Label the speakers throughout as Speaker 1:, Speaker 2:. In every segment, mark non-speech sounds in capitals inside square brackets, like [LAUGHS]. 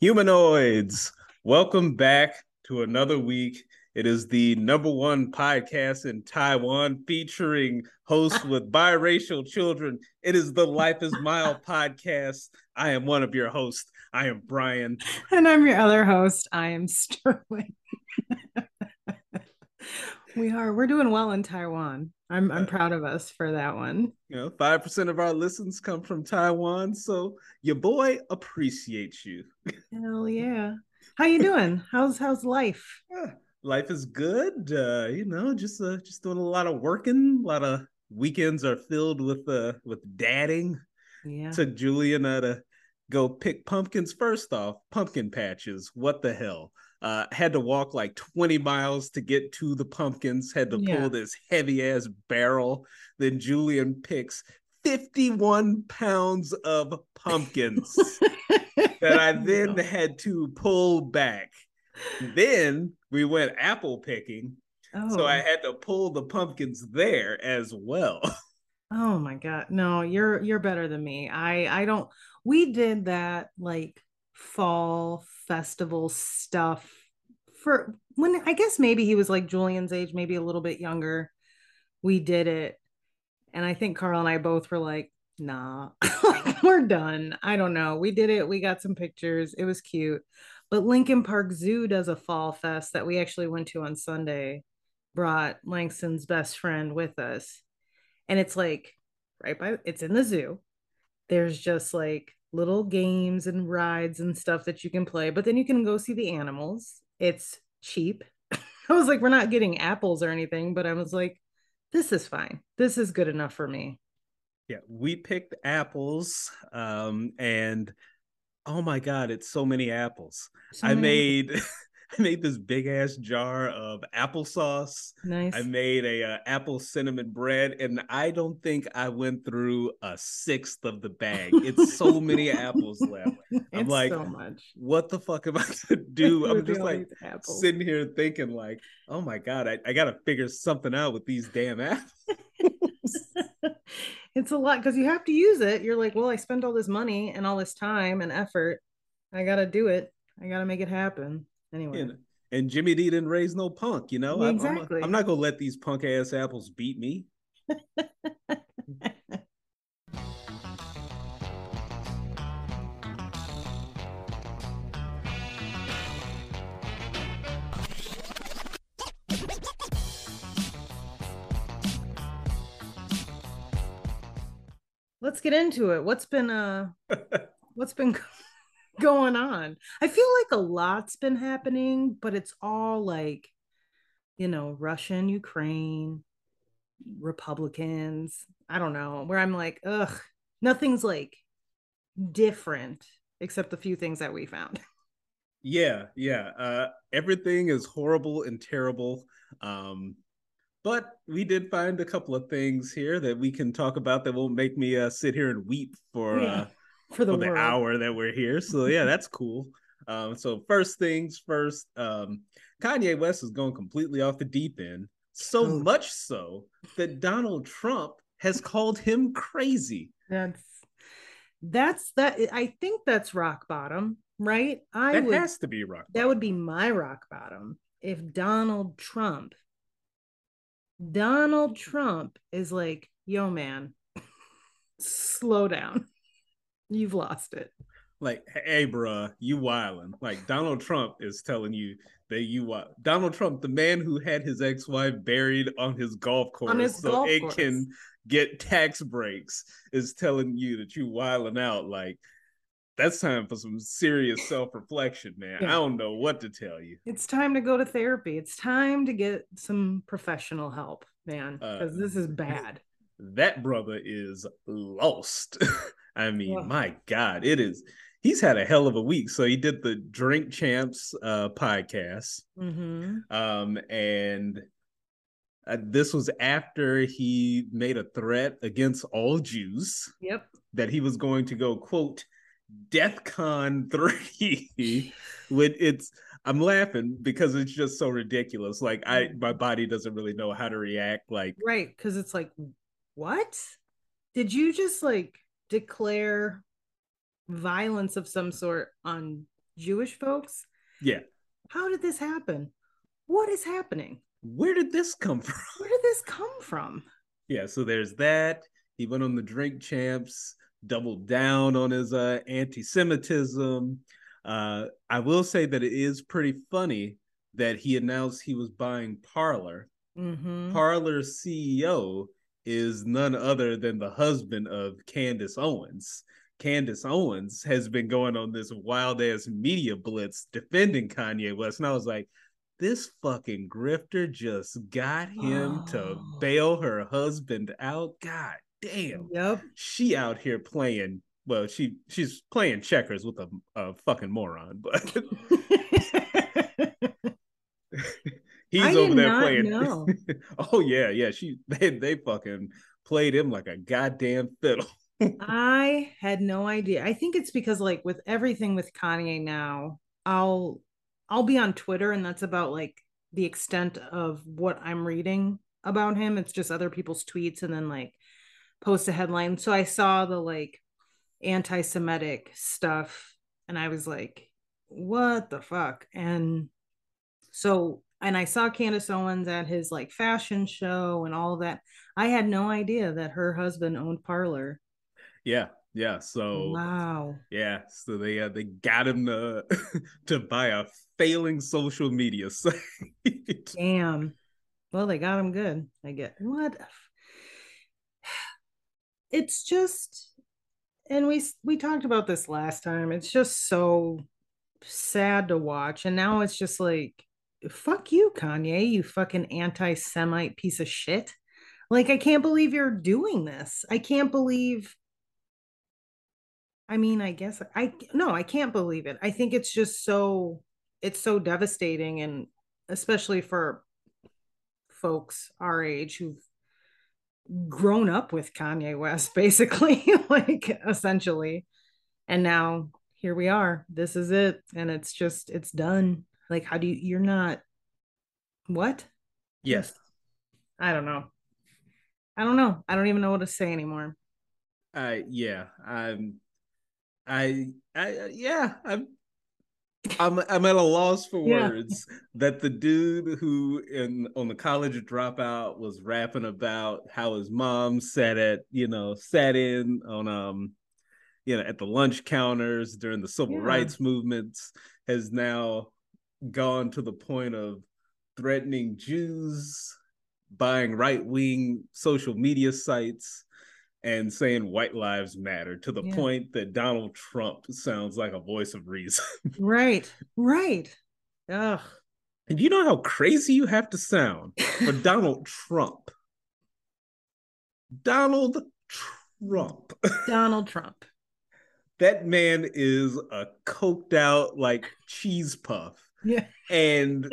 Speaker 1: Humanoids, welcome back to another week. It is the number one podcast in Taiwan featuring hosts with biracial children. It is the Life is Mild podcast. I am one of your hosts. I am Brian.
Speaker 2: And I'm your other host. I am Sterling. We are. We're doing well in Taiwan. I'm I'm proud of us for that one.
Speaker 1: You know, five percent of our listens come from Taiwan, so your boy appreciates you.
Speaker 2: Hell yeah! How you doing? [LAUGHS] how's how's life?
Speaker 1: Yeah, life is good. Uh, you know, just uh, just doing a lot of working. A lot of weekends are filled with uh with dadding.
Speaker 2: Yeah.
Speaker 1: Took Julian uh, to go pick pumpkins. First off, pumpkin patches. What the hell? Uh, had to walk like 20 miles to get to the pumpkins, had to
Speaker 2: Yeah.
Speaker 1: pull this heavy ass barrel. Then Julian picks 51 pounds of pumpkins [LAUGHS] that I then had to pull back. Then we went apple picking.
Speaker 2: Oh.
Speaker 1: So I had to pull the pumpkins there as well. [LAUGHS]
Speaker 2: Oh my god. No, you're you're better than me. I I don't we did that like fall festival stuff for when I guess maybe he was like Julian's age, maybe a little bit younger. We did it. And I think Carl and I both were like, nah, [LAUGHS] we're done. I don't know. We did it. We got some pictures. It was cute. But Lincoln Park Zoo does a fall fest that we actually went to on Sunday. Brought Langston's best friend with us and it's like right by it's in the zoo there's just like little games and rides and stuff that you can play but then you can go see the animals. It's cheap. [LAUGHS] I was like we're not getting apples or anything but i was like this is fine. This is good enough for me.
Speaker 1: Yeah, we picked apples, um, and oh my god, it's so many apples.
Speaker 2: So
Speaker 1: I
Speaker 2: many-
Speaker 1: made [LAUGHS] [LAUGHS] I made this big ass jar of applesauce.
Speaker 2: nice
Speaker 1: I made a uh, apple cinnamon bread, and I don't think I went through a sixth of the bag. It's so many apples left. [LAUGHS] I'm
Speaker 2: It's
Speaker 1: like,
Speaker 2: so much
Speaker 1: What the fuck am I [LAUGHS] gonna do? I'm just like sitting here thinking, like, oh my god, I, I gotta figure something out with these damn apples.
Speaker 2: it's a lot because you have to use it you're like well i spent all this money and all this time and effort i gotta do it i gotta make it happen anyway
Speaker 1: You know, and Jimmy D didn't raise no punk, you know.
Speaker 2: Yeah,
Speaker 1: I'm- I'm,
Speaker 2: exactly.
Speaker 1: I'm not gonna let these punk ass apples beat me.
Speaker 2: let's get into it what's been uh [LAUGHS] what's been going on i feel like a lot's been happening but it's all like you know russian ukraine republicans i don't know where i'm like ugh nothing's like different except the few things that we found [LAUGHS]
Speaker 1: Yeah, yeah. Uh, everything is horrible and terrible. Um, but we did find a couple of things here that we can talk about that won't make me uh, sit here and weep for
Speaker 2: Yeah,
Speaker 1: uh,
Speaker 2: for the,
Speaker 1: for the hour that we're here. So yeah, that's cool. Um, so first things first, um, Kanye West is going completely off the deep end. So
Speaker 2: Oh.
Speaker 1: much so that Donald Trump has called him crazy.
Speaker 2: that's that's that i think that's rock bottom right i
Speaker 1: That
Speaker 2: would
Speaker 1: has to be rock.
Speaker 2: that would be my rock bottom if Donald Trump Donald Trump is like, yo man, [LAUGHS] slow down. You've lost it.
Speaker 1: like, hey, bruh, you wildin'. Like Donald Trump is telling you that you wild. Donald Trump, the man who had his ex-wife buried on his golf course,
Speaker 2: his
Speaker 1: so
Speaker 2: golf
Speaker 1: it
Speaker 2: course.
Speaker 1: can get tax breaks, is telling you that you wildin' out. Like, that's time for some serious self-reflection, man. I don't know what to tell you.
Speaker 2: It's time to go to therapy. It's time to get some professional help, man, because
Speaker 1: Uh,
Speaker 2: this is bad.
Speaker 1: That brother is lost. [LAUGHS] I mean, my God, it is. He's had a hell of a week. So he did the Drink Champs uh, podcast.
Speaker 2: hmm
Speaker 1: um, and uh, this was after he made a threat against all Jews
Speaker 2: Yep.
Speaker 1: that he was going to go quote DEFCON three. [LAUGHS] With it's, I'm laughing because it's just so ridiculous. Like I, my body doesn't really know how to react. Like
Speaker 2: Right. Because it's like, what? Did you just like declare violence of some sort on Jewish folks.
Speaker 1: Yeah.
Speaker 2: How did this happen? What is happening?
Speaker 1: Where did this come from? [LAUGHS]
Speaker 2: Where did this come from?
Speaker 1: Yeah, so there's that. He went on the drink champs, doubled down on his uh, anti-Semitism. Uh, I will say that it is pretty funny that he announced he was buying Parler.
Speaker 2: Mm-hmm.
Speaker 1: CEO is none other than the husband of Candace Owens. Candace Owens has been going on this wild ass media blitz defending Kanye West. And I was like, this fucking grifter just got him oh. to [GASPS] bail her husband out. God damn.
Speaker 2: Yep.
Speaker 1: She out here playing. Well, she she's playing checkers with a, a fucking moron, but [LAUGHS] [LAUGHS] he's over there playing. [LAUGHS] oh yeah, yeah. She they they fucking played him like a goddamn fiddle. [LAUGHS]
Speaker 2: I had no idea. I think it's because like with everything with Kanye now, I'll I'll be on Twitter and that's about like the extent of what I'm reading about him. It's just other people's tweets and then like post a headline. So I saw the like anti-Semitic stuff and I was like, what the fuck? And so and I saw Candace Owens at his like fashion show and all that. I had no idea that her husband owned Parler.
Speaker 1: Yeah, yeah. So
Speaker 2: wow.
Speaker 1: Yeah. So they uh, they got him to [LAUGHS] to buy a failing social media [LAUGHS] site.
Speaker 2: Damn. Well, they got him good. I get what. [SIGHS] It's just, and we we talked about this last time. It's just so sad to watch, and now it's just like, fuck you, Kanye, you fucking anti-Semite piece of shit. Like, I can't believe you're doing this. I can't believe I mean, I guess I no, I can't believe it. I think it's just so it's so devastating and especially for folks our age who've grown up with Kanye West [LAUGHS] basically like essentially and now here we are this is it and it's just it's done like how do you you're not what?
Speaker 1: Yes.
Speaker 2: I don't know. I don't know. I don't even know what to say anymore.
Speaker 1: Uh yeah I'm I, I, yeah, I'm, I'm, I'm at a loss for words. Yeah. that the dude who in on the college dropout was rapping about how his mom sat at, you know, sat in on, um, you know, at the lunch counters during the civil yeah. rights movements has now gone to the point of threatening Jews, buying right wing social media sites and saying white lives matter to the yeah. point that Donald Trump sounds like a voice of reason. [LAUGHS]
Speaker 2: right, right. Ugh.
Speaker 1: And you know how crazy you have to sound for [LAUGHS] Donald Trump. Donald Trump. [LAUGHS]
Speaker 2: Donald Trump.
Speaker 1: that man is a coked out like cheese puff.
Speaker 2: Yeah.
Speaker 1: And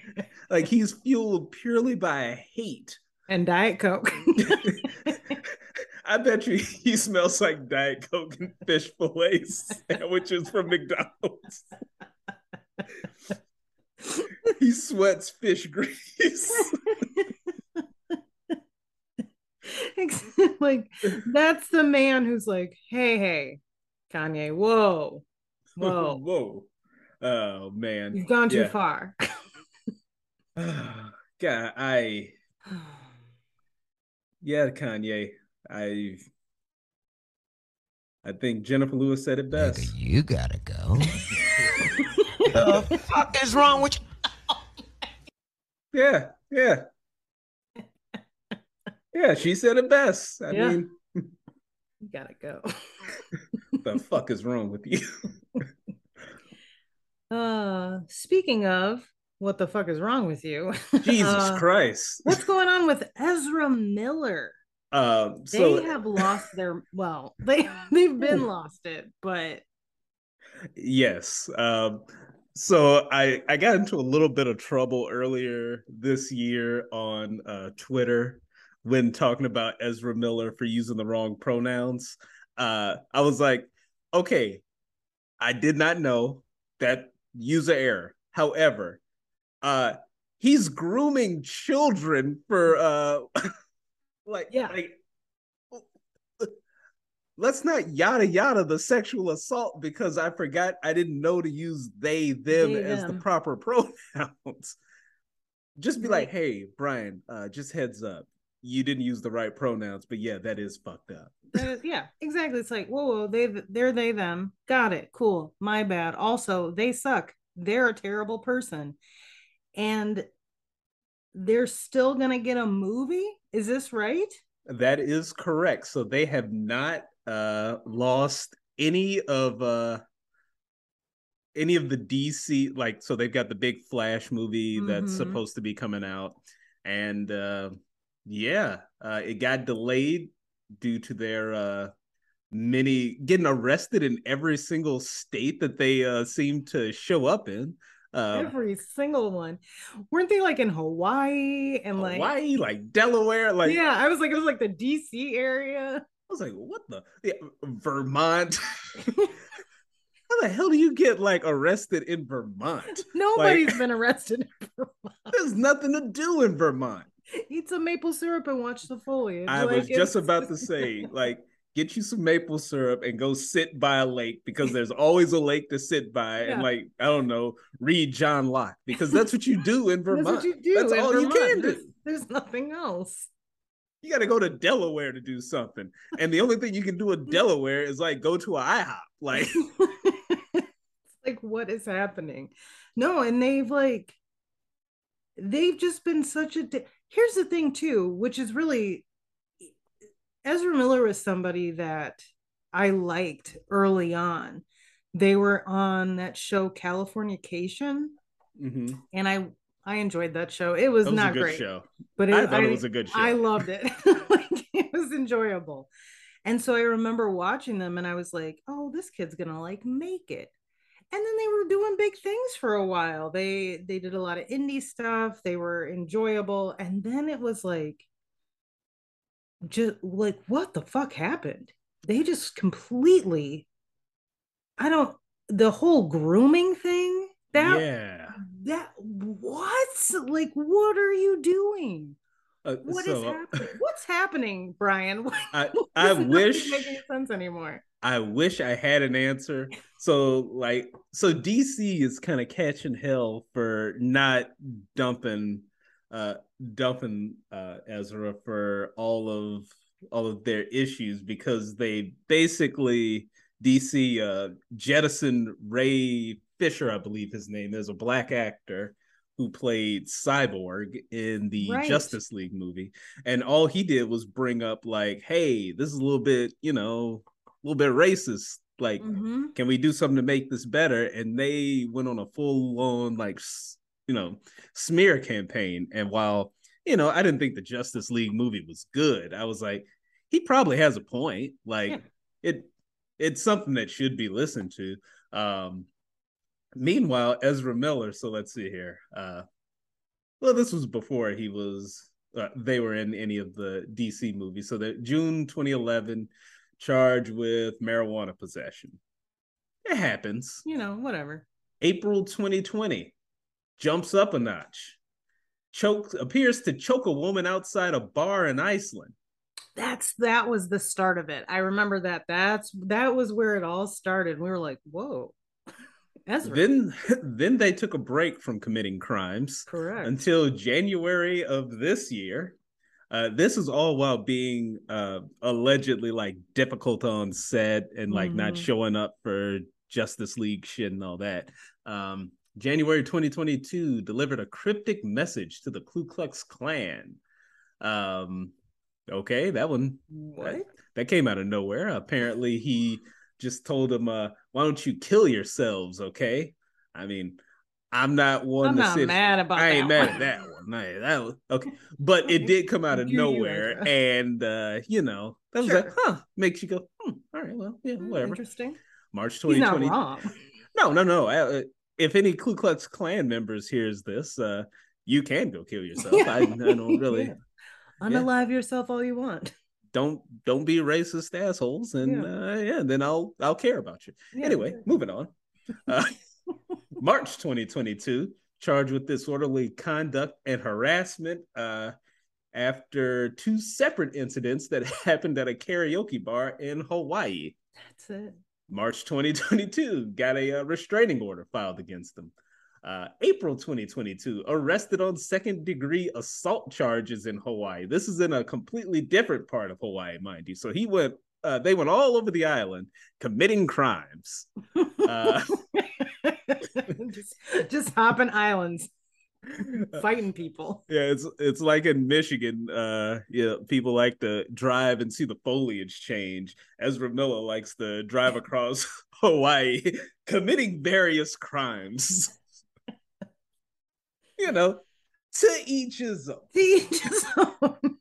Speaker 1: [LAUGHS] like he's fueled purely by hate.
Speaker 2: And Diet Coke. [LAUGHS]
Speaker 1: I bet you he smells like Diet Coke and fish fillets sandwiches from McDonald's. [LAUGHS] he sweats fish grease.
Speaker 2: like that's the man who's like, hey, hey, Kanye, whoa, whoa,
Speaker 1: whoa. Oh man.
Speaker 2: You've gone too yeah. far. [SIGHS] [SIGHS]
Speaker 1: God, I yeah, Kanye. I I think Jennifer Lewis said it best.
Speaker 3: Nigga, you gotta go. [LAUGHS] the fuck is wrong with
Speaker 1: you? Yeah, yeah. Yeah, she said it best. I yeah. mean
Speaker 2: you gotta go. [LAUGHS]
Speaker 1: the fuck is wrong with you? [LAUGHS]
Speaker 2: uh speaking of what the fuck is wrong with you? [LAUGHS]
Speaker 1: Jesus uh, Christ.
Speaker 2: What's going on with Ezra Miller?
Speaker 1: Um,
Speaker 2: so they have lost [LAUGHS] their well, [LAUGHS] they they've been lost it, but
Speaker 1: yes. Um, so I I got into a little bit of trouble earlier this year on uh, Twitter when talking about Ezra Miller for using the wrong pronouns. Uh, I was like, okay, I did not know that user error. However, uh, he's grooming children for uh [LAUGHS] like,
Speaker 2: yeah.
Speaker 1: Like, let's not yada yada the sexual assault because I forgot I didn't know to use they them as the proper [LAUGHS] pronouns. Just be
Speaker 2: Right.
Speaker 1: like, hey, Brian, uh, just heads up. You didn't use the right pronouns, but yeah, that is fucked up.
Speaker 2: Is- yeah, exactly. It's like, whoa, whoa, they they're they them. Got it. Cool. My bad. Also, they suck. They're a terrible person. And they're still gonna get a movie? Is this right?
Speaker 1: That is correct. So they have not uh lost any of uh any of the DC like so they've got the big Flash movie that's
Speaker 2: Mhm.
Speaker 1: supposed to be coming out and uh yeah, uh it got delayed due to their uh many getting arrested in every single state that they uh seem to show up in. Uh
Speaker 2: Every single one. Weren't they like in Hawaii and like
Speaker 1: Hawaii, like Delaware, like
Speaker 2: yeah, I was like, it was like the DC area.
Speaker 1: I was like, what the yeah, Vermont? [LAUGHS] How the hell do you get like arrested in Vermont?
Speaker 2: Nobody's been arrested. in Vermont. [LAUGHS]
Speaker 1: There's nothing to do in Vermont.
Speaker 2: Eat some maple syrup and watch the foliage.
Speaker 1: I
Speaker 2: Like,
Speaker 1: was just about to [LAUGHS] say, like, get you some maple syrup and go sit by a lake because there's always a lake to sit by and like, I don't know, read John Locke because that's what you do in [LAUGHS]
Speaker 2: That's
Speaker 1: Vermont.
Speaker 2: what you do.
Speaker 1: That's
Speaker 2: in
Speaker 1: all you can
Speaker 2: There's,
Speaker 1: do.
Speaker 2: there's nothing else.
Speaker 1: You got to go to Delaware to do something. And the only thing you can do in Delaware is like go to a IHOP. Like, [LAUGHS]
Speaker 2: like what is happening no and they've like they've just been such a di- here's the thing too which is really ezra miller was somebody that i liked early on they were on that show californication
Speaker 1: mhm.
Speaker 2: and i i enjoyed that show it was,
Speaker 1: was
Speaker 2: not
Speaker 1: a good
Speaker 2: great
Speaker 1: show.
Speaker 2: but it,
Speaker 1: I thought it was a good show.
Speaker 2: I loved it. [LAUGHS] like it was enjoyable. And so I remember watching them and I was like, oh, this kid's gonna like make it. And then they were doing big things for a while. They they did a lot of indie stuff. They were enjoyable. And then it was like just like what the fuck happened? They just completely I don't the whole grooming thing that
Speaker 1: yeah.
Speaker 2: that what like what are you doing
Speaker 1: Uh,
Speaker 2: What is
Speaker 1: so,
Speaker 2: happening what's happening brian [LAUGHS]
Speaker 1: I [LAUGHS] I wish
Speaker 2: make any sense anymore
Speaker 1: I wish I had an answer. So like so DC is kind of catching hell for not dumping uh dumping uh Ezra for all of all of their issues because they basically DC uh jettisoned Ray Fisher, I believe his name is a black actor who played Cyborg in the
Speaker 2: Right.
Speaker 1: Justice League movie. And all he did was bring up like, hey, this is a little bit, you know, a little bit racist. Like,
Speaker 2: Mhm.
Speaker 1: can we do something to make this better? And they went on a full on like, you know, smear campaign. And while you know, I didn't think the Justice League movie was good, I was like, he probably has a point. Like,
Speaker 2: Yeah.
Speaker 1: it it's something that should be listened to. Um, meanwhile, Ezra Miller. So let's see here. Uh, well, this was before he was. Uh, they were in any of the DC movies. So that June 2011, charged with marijuana possession. It happens.
Speaker 2: you know whatever
Speaker 1: April 2020, jumps up a notch. Chokes appears to choke a woman outside a bar in Iceland.
Speaker 2: that's that was the start of it i remember that that's that was where it all started we were like whoa [LAUGHS] Ezra.
Speaker 1: Then, [LAUGHS] then they took a break from committing crimes
Speaker 2: correct
Speaker 1: until January of this year. Uh, this is all while being uh, allegedly like difficult on set and like not
Speaker 2: Mhm.
Speaker 1: showing up for Justice League shit and all that. Um, January 2022 delivered a cryptic message to the Ku Klux Klan. Um, okay, that one
Speaker 2: what
Speaker 1: that came out of nowhere. Apparently, he just told them, uh, "Why don't you kill yourselves?" Okay, I mean, I'm not one
Speaker 2: i'm
Speaker 1: to
Speaker 2: not
Speaker 1: sit.
Speaker 2: mad about
Speaker 1: I ain't
Speaker 2: that
Speaker 1: mad
Speaker 2: one.
Speaker 1: at that one. No, that was okay, but it did come out of [LAUGHS] nowhere, [LAUGHS] and uh, you know, that was like, huh, makes you go, hmm, all right, well, yeah,
Speaker 2: Hmm,
Speaker 1: whatever.
Speaker 2: interesting
Speaker 1: March
Speaker 2: he's not
Speaker 1: 2020.
Speaker 2: wrong
Speaker 1: No, no, no. Uh, if any Ku Klux Klan members hears this, uh, you can go kill [LAUGHS] yourself. I, I don't really.
Speaker 2: Yeah. unalive yourself all you want
Speaker 1: Don't don't be racist assholes, and
Speaker 2: Yeah.
Speaker 1: uh, yeah, then I'll I'll care about you.
Speaker 2: Yeah,
Speaker 1: anyway, moving on. Uh, March 2022, charged with disorderly conduct and harassment uh, after two separate incidents that [LAUGHS] happened at a karaoke bar in Hawaii.
Speaker 2: That's it.
Speaker 1: March 2022, got a uh, restraining order filed against them. Uh, April 2022, arrested on second degree assault charges in Hawaii. This is in a completely different part of Hawaii, mind you. So he went, uh, they went all over the island committing crimes. [LAUGHS] Uh, [LAUGHS] [LAUGHS]
Speaker 2: just, just hopping islands, fighting people.
Speaker 1: Yeah, it's it's like in Michigan. Uh, yeah, people like to drive and see the foliage change. Ezra Miller likes to drive across [LAUGHS] Hawaii, committing various crimes. [LAUGHS] you know, to each his own.
Speaker 2: To each his own.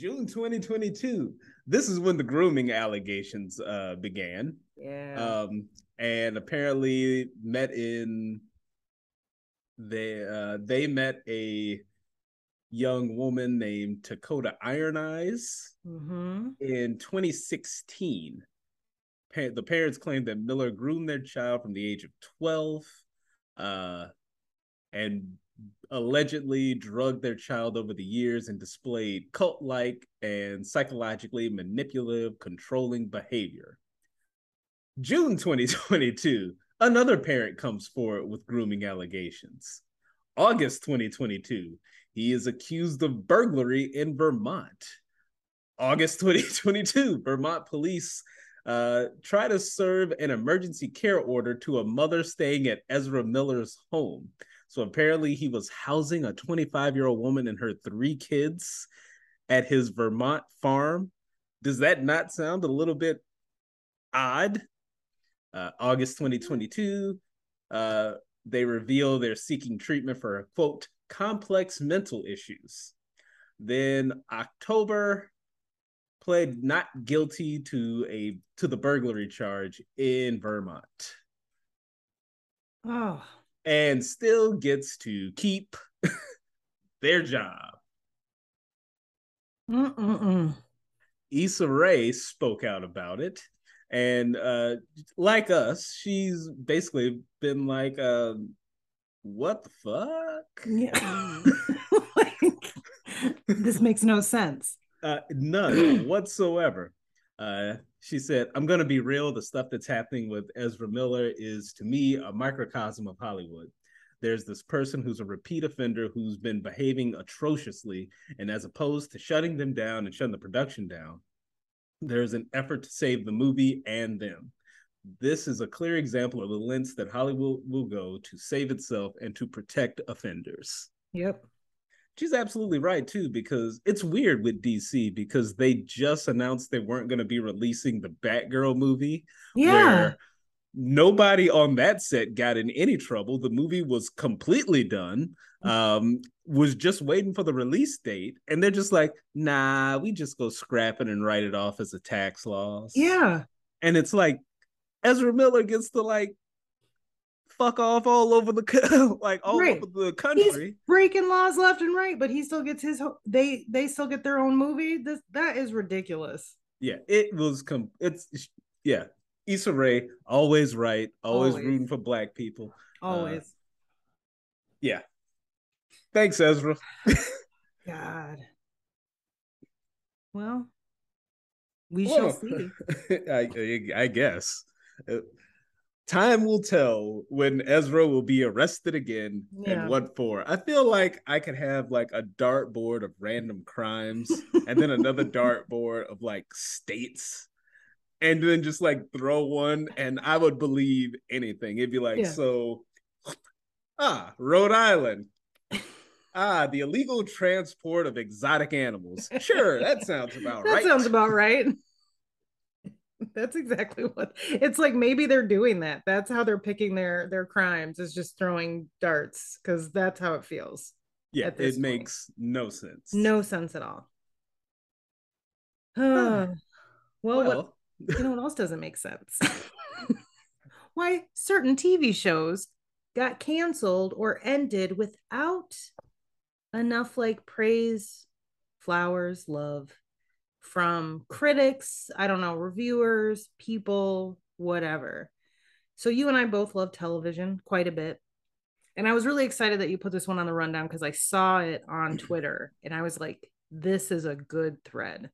Speaker 1: June 2022. This is when the grooming allegations uh, began.
Speaker 2: Yeah.
Speaker 1: Um, and apparently met in they uh, they met a young woman named Dakota Iron Eyes
Speaker 2: mm-hmm.
Speaker 1: in 2016. Pa- the parents claimed that Miller groomed their child from the age of 12 uh, and allegedly drugged their child over the years and displayed cult like and psychologically manipulative, controlling behavior. June 2022, another parent comes forward with grooming allegations. August 2022, he is accused of burglary in Vermont. August 2022, Vermont police uh, try to serve an emergency care order to a mother staying at Ezra Miller's home. So apparently, he was housing a 25 year old woman and her three kids at his Vermont farm. Does that not sound a little bit odd? Uh, August 2022, uh, they reveal they're seeking treatment for quote complex mental issues. Then October pled not guilty to a to the burglary charge in Vermont.
Speaker 2: Oh,
Speaker 1: and still gets to keep [LAUGHS] their job.
Speaker 2: Mm-mm-mm.
Speaker 1: Issa Rae spoke out about it. And uh, like us, she's basically been like, uh, what the fuck?
Speaker 2: Yeah. [LAUGHS] like, this makes no sense.
Speaker 1: Uh, none [CLEARS THROAT] whatsoever. Uh, she said, I'm going to be real. The stuff that's happening with Ezra Miller is, to me, a microcosm of Hollywood. There's this person who's a repeat offender who's been behaving atrociously. And as opposed to shutting them down and shutting the production down, there's an effort to save the movie and them. This is a clear example of the lengths that Hollywood will go to save itself and to protect offenders.
Speaker 2: Yep.
Speaker 1: She's absolutely right too, because it's weird with DC because they just announced they weren't going to be releasing the Batgirl movie.
Speaker 2: Yeah.
Speaker 1: Where nobody on that set got in any trouble. The movie was completely done. Um, was just waiting for the release date, and they're just like, "Nah, we just go scrap it and write it off as a tax loss."
Speaker 2: Yeah.
Speaker 1: and it's like Ezra Miller gets to like fuck off all over the [LAUGHS] like all
Speaker 2: Right.
Speaker 1: over the country.
Speaker 2: Breaking laws left and right, but he still gets his. They they still get their own movie. This that is ridiculous.
Speaker 1: Yeah, it was com- it's yeah. Issa Rae always right, always,
Speaker 2: Always.
Speaker 1: rooting for black people.
Speaker 2: Always.
Speaker 1: Yeah. Thanks, Ezra.
Speaker 2: God. Well, we shall see. [LAUGHS]
Speaker 1: I, I, I guess. Uh, Time will tell when Ezra will be arrested again
Speaker 2: Yeah.
Speaker 1: and what for. I feel like I could have like a dartboard of random crimes and then another [LAUGHS] dartboard of like states and then just like throw one and I would believe anything. It'd be like,
Speaker 2: Yeah.
Speaker 1: so ah, Rhode Island. Ah, the illegal transport of exotic animals. Sure, that [LAUGHS] sounds about
Speaker 2: That
Speaker 1: right.
Speaker 2: That sounds about right. [LAUGHS] That's exactly what it's like. Maybe they're doing that. That's how they're picking their their crimes is just throwing darts because that's how it feels.
Speaker 1: yeah, it
Speaker 2: point.
Speaker 1: makes no sense.
Speaker 2: No sense at all. [SIGHS] well, what,
Speaker 1: well,
Speaker 2: you know what else doesn't make sense? [LAUGHS] Why certain TV shows got canceled or ended without enough like praise, flowers, love from critics, I don't know, reviewers, people, whatever. So you and I both love television quite a bit. and I was really excited that you put this one on the rundown because I saw it on Twitter and I was like, this is a good thread.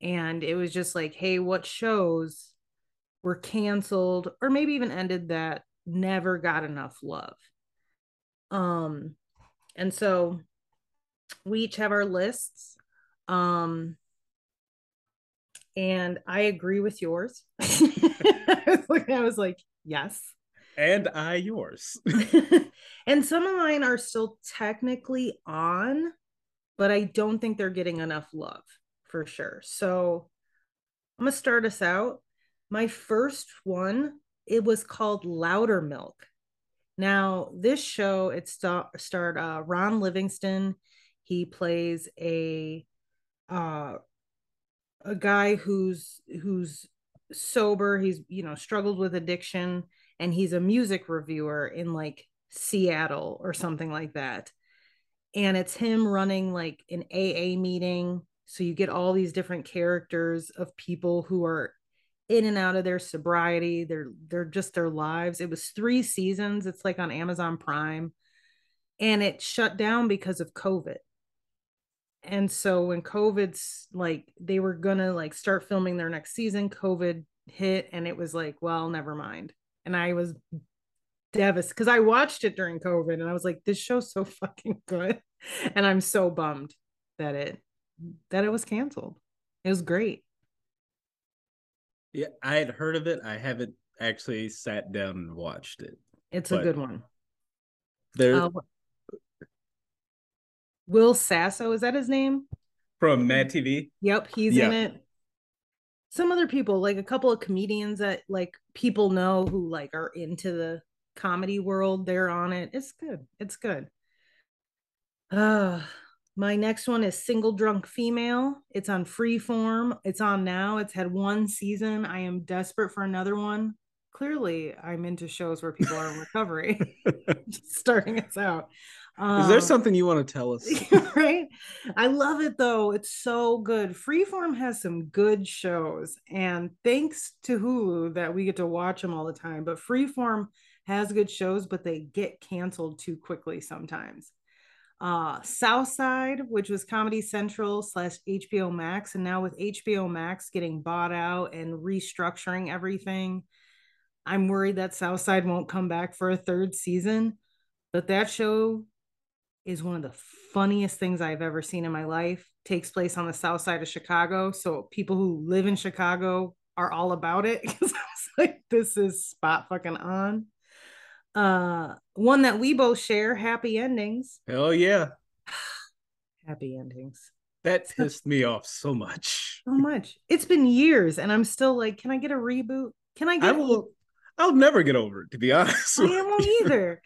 Speaker 2: And it was just like, hey, what shows were canceled or maybe even ended that never got enough love? Um, and so we each have our lists. Um, and I agree with yours. [LAUGHS] I, was like, I was like, yes.
Speaker 1: And I yours. [LAUGHS] [LAUGHS]
Speaker 2: and some of mine are still technically on, but I don't think they're getting enough love for sure. So I'm gonna start us out. My first one, it was called Loudermilk. Now, this show, it st- starred uh, Ron Livingston. He plays a uh, a guy who's who's sober. He's you know struggled with addiction, and he's a music reviewer in like Seattle or something like that. And it's him running like an AA meeting. So you get all these different characters of people who are in and out of their sobriety. They're they're just their lives. It was three seasons. It's like on Amazon Prime. And it shut down because of COVID. And so when COVID's like they were gonna like start filming their next season, COVID hit and it was like, well, never mind. And I was devastated because I watched it during COVID and I was like, this show's so [LAUGHS] fucking good. And I'm so bummed that it that it was canceled. It was great.
Speaker 1: Yeah, I had heard of it. I haven't actually sat down and watched it.
Speaker 2: It's a good one.
Speaker 1: There uh,
Speaker 2: Will Sasso, is that his name?
Speaker 1: From Mad TV?
Speaker 2: Yep, he's in it. Some other people, like a couple of comedians that like people know who like are into the comedy world, they're on it. It's good. It's good. Uh my next one is Single Drunk Female. It's on Freeform. It's on now. It's had one season. I am desperate for another one. Clearly, I'm into shows where people are in [LAUGHS] recovery. [LAUGHS] [LAUGHS] starting us out.
Speaker 1: Um, is there um, something you want to tell us?
Speaker 2: right. I love it though. It's so good. Freeform has some good shows, and thanks to Hulu that we get to watch them all the time. But Freeform has good shows, but they get canceled too quickly sometimes uh, Southside, which was Comedy Central slash HBO Max. And now with HBO Max getting bought out and restructuring everything, I'm worried that Southside won't come back for a third season. But that show is one of the funniest things I've ever seen in my life. Takes place on the south side of Chicago. So people who live in Chicago are all about it [LAUGHS] because I was like, this is spot fucking on. Uh, one that we both share, happy endings.
Speaker 1: Hell yeah. [SIGHS]
Speaker 2: happy endings.
Speaker 1: That pissed me off so much.
Speaker 2: So much. It's been years and I'm still like, can I get a reboot? Can I get I
Speaker 1: will I'll never get over it, to be [LAUGHS] honest.
Speaker 2: I won't either.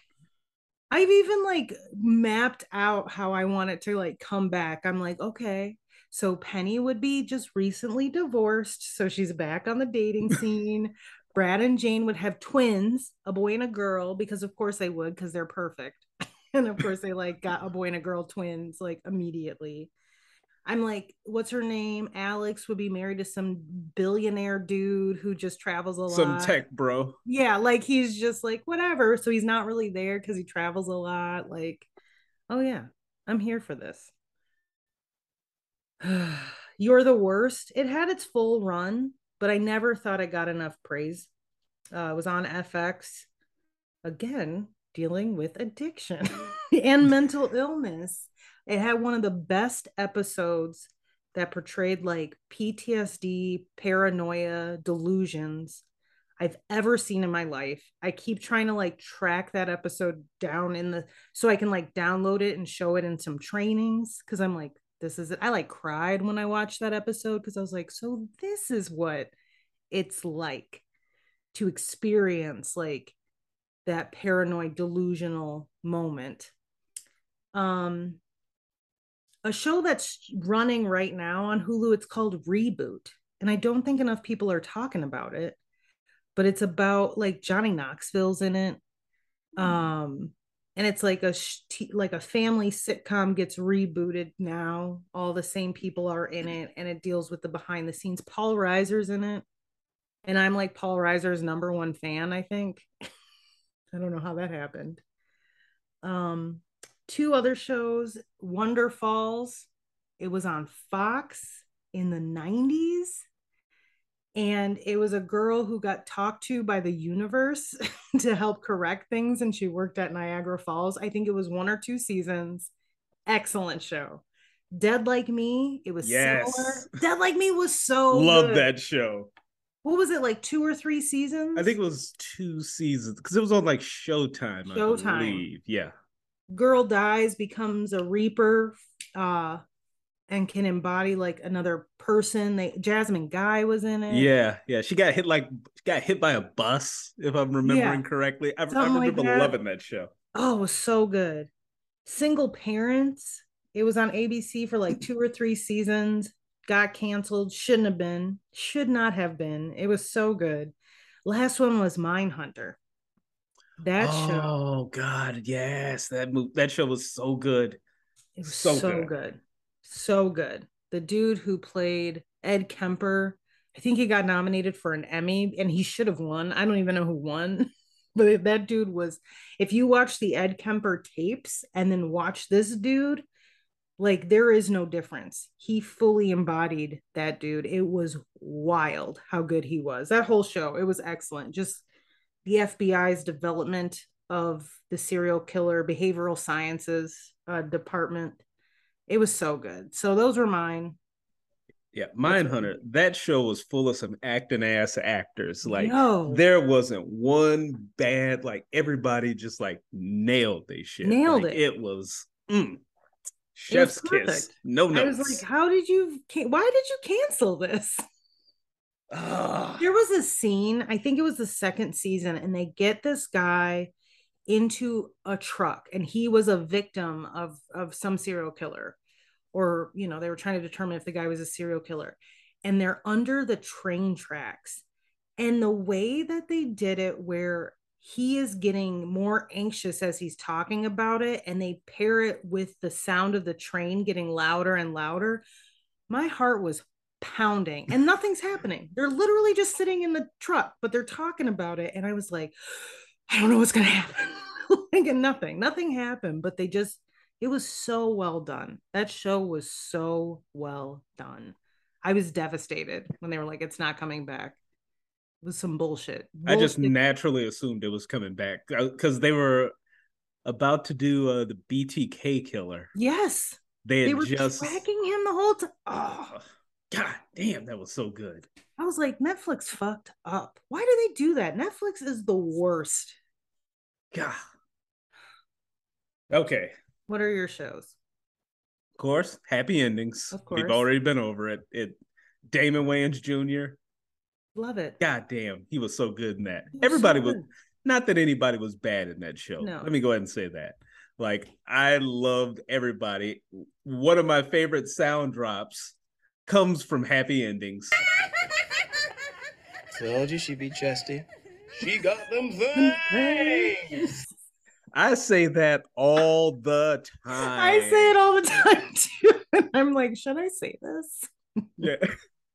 Speaker 2: I've even like mapped out how I want it to like come back. I'm like, okay, so Penny would be just recently divorced, so she's back on the dating [LAUGHS] scene. Brad and Jane would have twins, a boy and a girl, because of course they would, because they're perfect. [LAUGHS] and of course they like got a boy and a girl twins like immediately. I'm like, what's her name? Alex would be married to some billionaire dude who just travels a lot.
Speaker 1: Some tech bro.
Speaker 2: Yeah, like he's just like whatever. So he's not really there because he travels a lot. Like, oh yeah, I'm here for this. [SIGHS] You're the worst. It had its full run but I never thought I got enough praise. Uh, it was on FX again, dealing with addiction [LAUGHS] and mental illness. It had one of the best episodes that portrayed like PTSD, paranoia, delusions I've ever seen in my life. I keep trying to like track that episode down in the so I can like download it and show it in some trainings because I'm like, this is it. I like cried when I watched that episode because I was like, so this is what it's like to experience like that paranoid delusional moment. Um a show that's running right now on Hulu, it's called Reboot. And I don't think enough people are talking about it, but it's about like Johnny Knoxville's in it. Mm. Um, and it's like a like a family sitcom gets rebooted now. All the same people are in it and it deals with the behind the scenes. Paul reiser's in it. And i'm like paul reiser's number one fan i think. [LAUGHS] I don't know how that happened. Um, two other shows, Wonder Falls. It was on Fox in the 90s. And it was a girl who got talked to by the universe [LAUGHS] to help correct things. And she worked at Niagara Falls. I think it was one or two seasons. Excellent show. Dead Like Me. It was
Speaker 1: Yes.
Speaker 2: similar. Dead Like Me was so
Speaker 1: Love
Speaker 2: good.
Speaker 1: that show.
Speaker 2: What was it like two or three seasons?
Speaker 1: I think it was two seasons because it was on like Showtime. I
Speaker 2: Showtime.
Speaker 1: Yeah.
Speaker 2: girl dies, becomes a reaper, uh, and can embody like another person. They Jasmine Guy was in it.
Speaker 1: Yeah, yeah. She got hit like got hit by a bus, if I'm remembering correctly. I, I
Speaker 2: Something like
Speaker 1: remember
Speaker 2: that.
Speaker 1: loving that show.
Speaker 2: Oh, it was so good. Single Parents. It was on ABC for like two or three seasons. Got canceled. Shouldn't have been. Should not have been. It was so good. Last one was Mindhunter. That show.
Speaker 1: oh God, yes, that move that show was so good.
Speaker 2: It was
Speaker 1: So
Speaker 2: so,
Speaker 1: good.
Speaker 2: good. So good. The dude who played Ed Kemper, I think he got nominated for an Emmy and he should have won. I don't even know who won. [LAUGHS] But that dude was, if you watch the Ed Kemper tapes and then watch this dude, like there is no difference. He fully embodied that dude. It was wild how good he was. That whole show, it was excellent. Just the FBI's development of the serial killer behavioral sciences uh, department. It was so good. So those were mine.
Speaker 1: Yeah, Mindhunter. That show was full of some acting ass actors. Like
Speaker 2: No.
Speaker 1: there wasn't one bad. Like everybody just like nailed they shit.
Speaker 2: Nailed
Speaker 1: Like,
Speaker 2: it.
Speaker 1: It was mm, chef's kiss.
Speaker 2: No,
Speaker 1: No
Speaker 2: I was like, how did you? Why did you cancel this? [LAUGHS] There was a scene, I think it was the second season, and they get this guy into a truck, and he was a victim of of some serial killer, or you know, they were trying to determine if the guy was a serial killer, and they're under the train tracks, and the way that they did it, where he is getting more anxious as he's talking about it, and they pair it with the sound of the train getting louder and louder. My heart was pounding and nothing's happening. They're literally just sitting in the truck, but they're talking about it. And I was like, I don't know what's going to happen. [LAUGHS] like, and nothing, nothing happened, but they just, it was so well done. That show was so well done. I was devastated when they were like, it's not coming back. It was some bullshit.
Speaker 1: I just naturally assumed it was coming back because they were about to do uh, the BTK killer.
Speaker 2: yes,
Speaker 1: They had
Speaker 2: they were
Speaker 1: just
Speaker 2: tracking him the whole time. Oh.
Speaker 1: God damn, that was so good.
Speaker 2: I was like, Netflix fucked up. Why do they do that? Netflix is the worst.
Speaker 1: God. Okay,
Speaker 2: What are your shows?
Speaker 1: of course, happy endings.
Speaker 2: Of course.
Speaker 1: We've already been over it. It Damon Wayans Jr.
Speaker 2: Love it.
Speaker 1: God damn, he was so good in that.
Speaker 2: Was
Speaker 1: Everybody
Speaker 2: so
Speaker 1: was not that anybody was bad in that show.
Speaker 2: No.
Speaker 1: Let me go ahead and say that. Like I loved everybody. One of my favorite sound drops comes from happy endings. [LAUGHS]
Speaker 3: Told you she'd be chesty. She got them things. [LAUGHS]
Speaker 1: I say that all the time.
Speaker 2: I say it all the time too. And I'm like, should I say this?
Speaker 1: Yeah. [LAUGHS]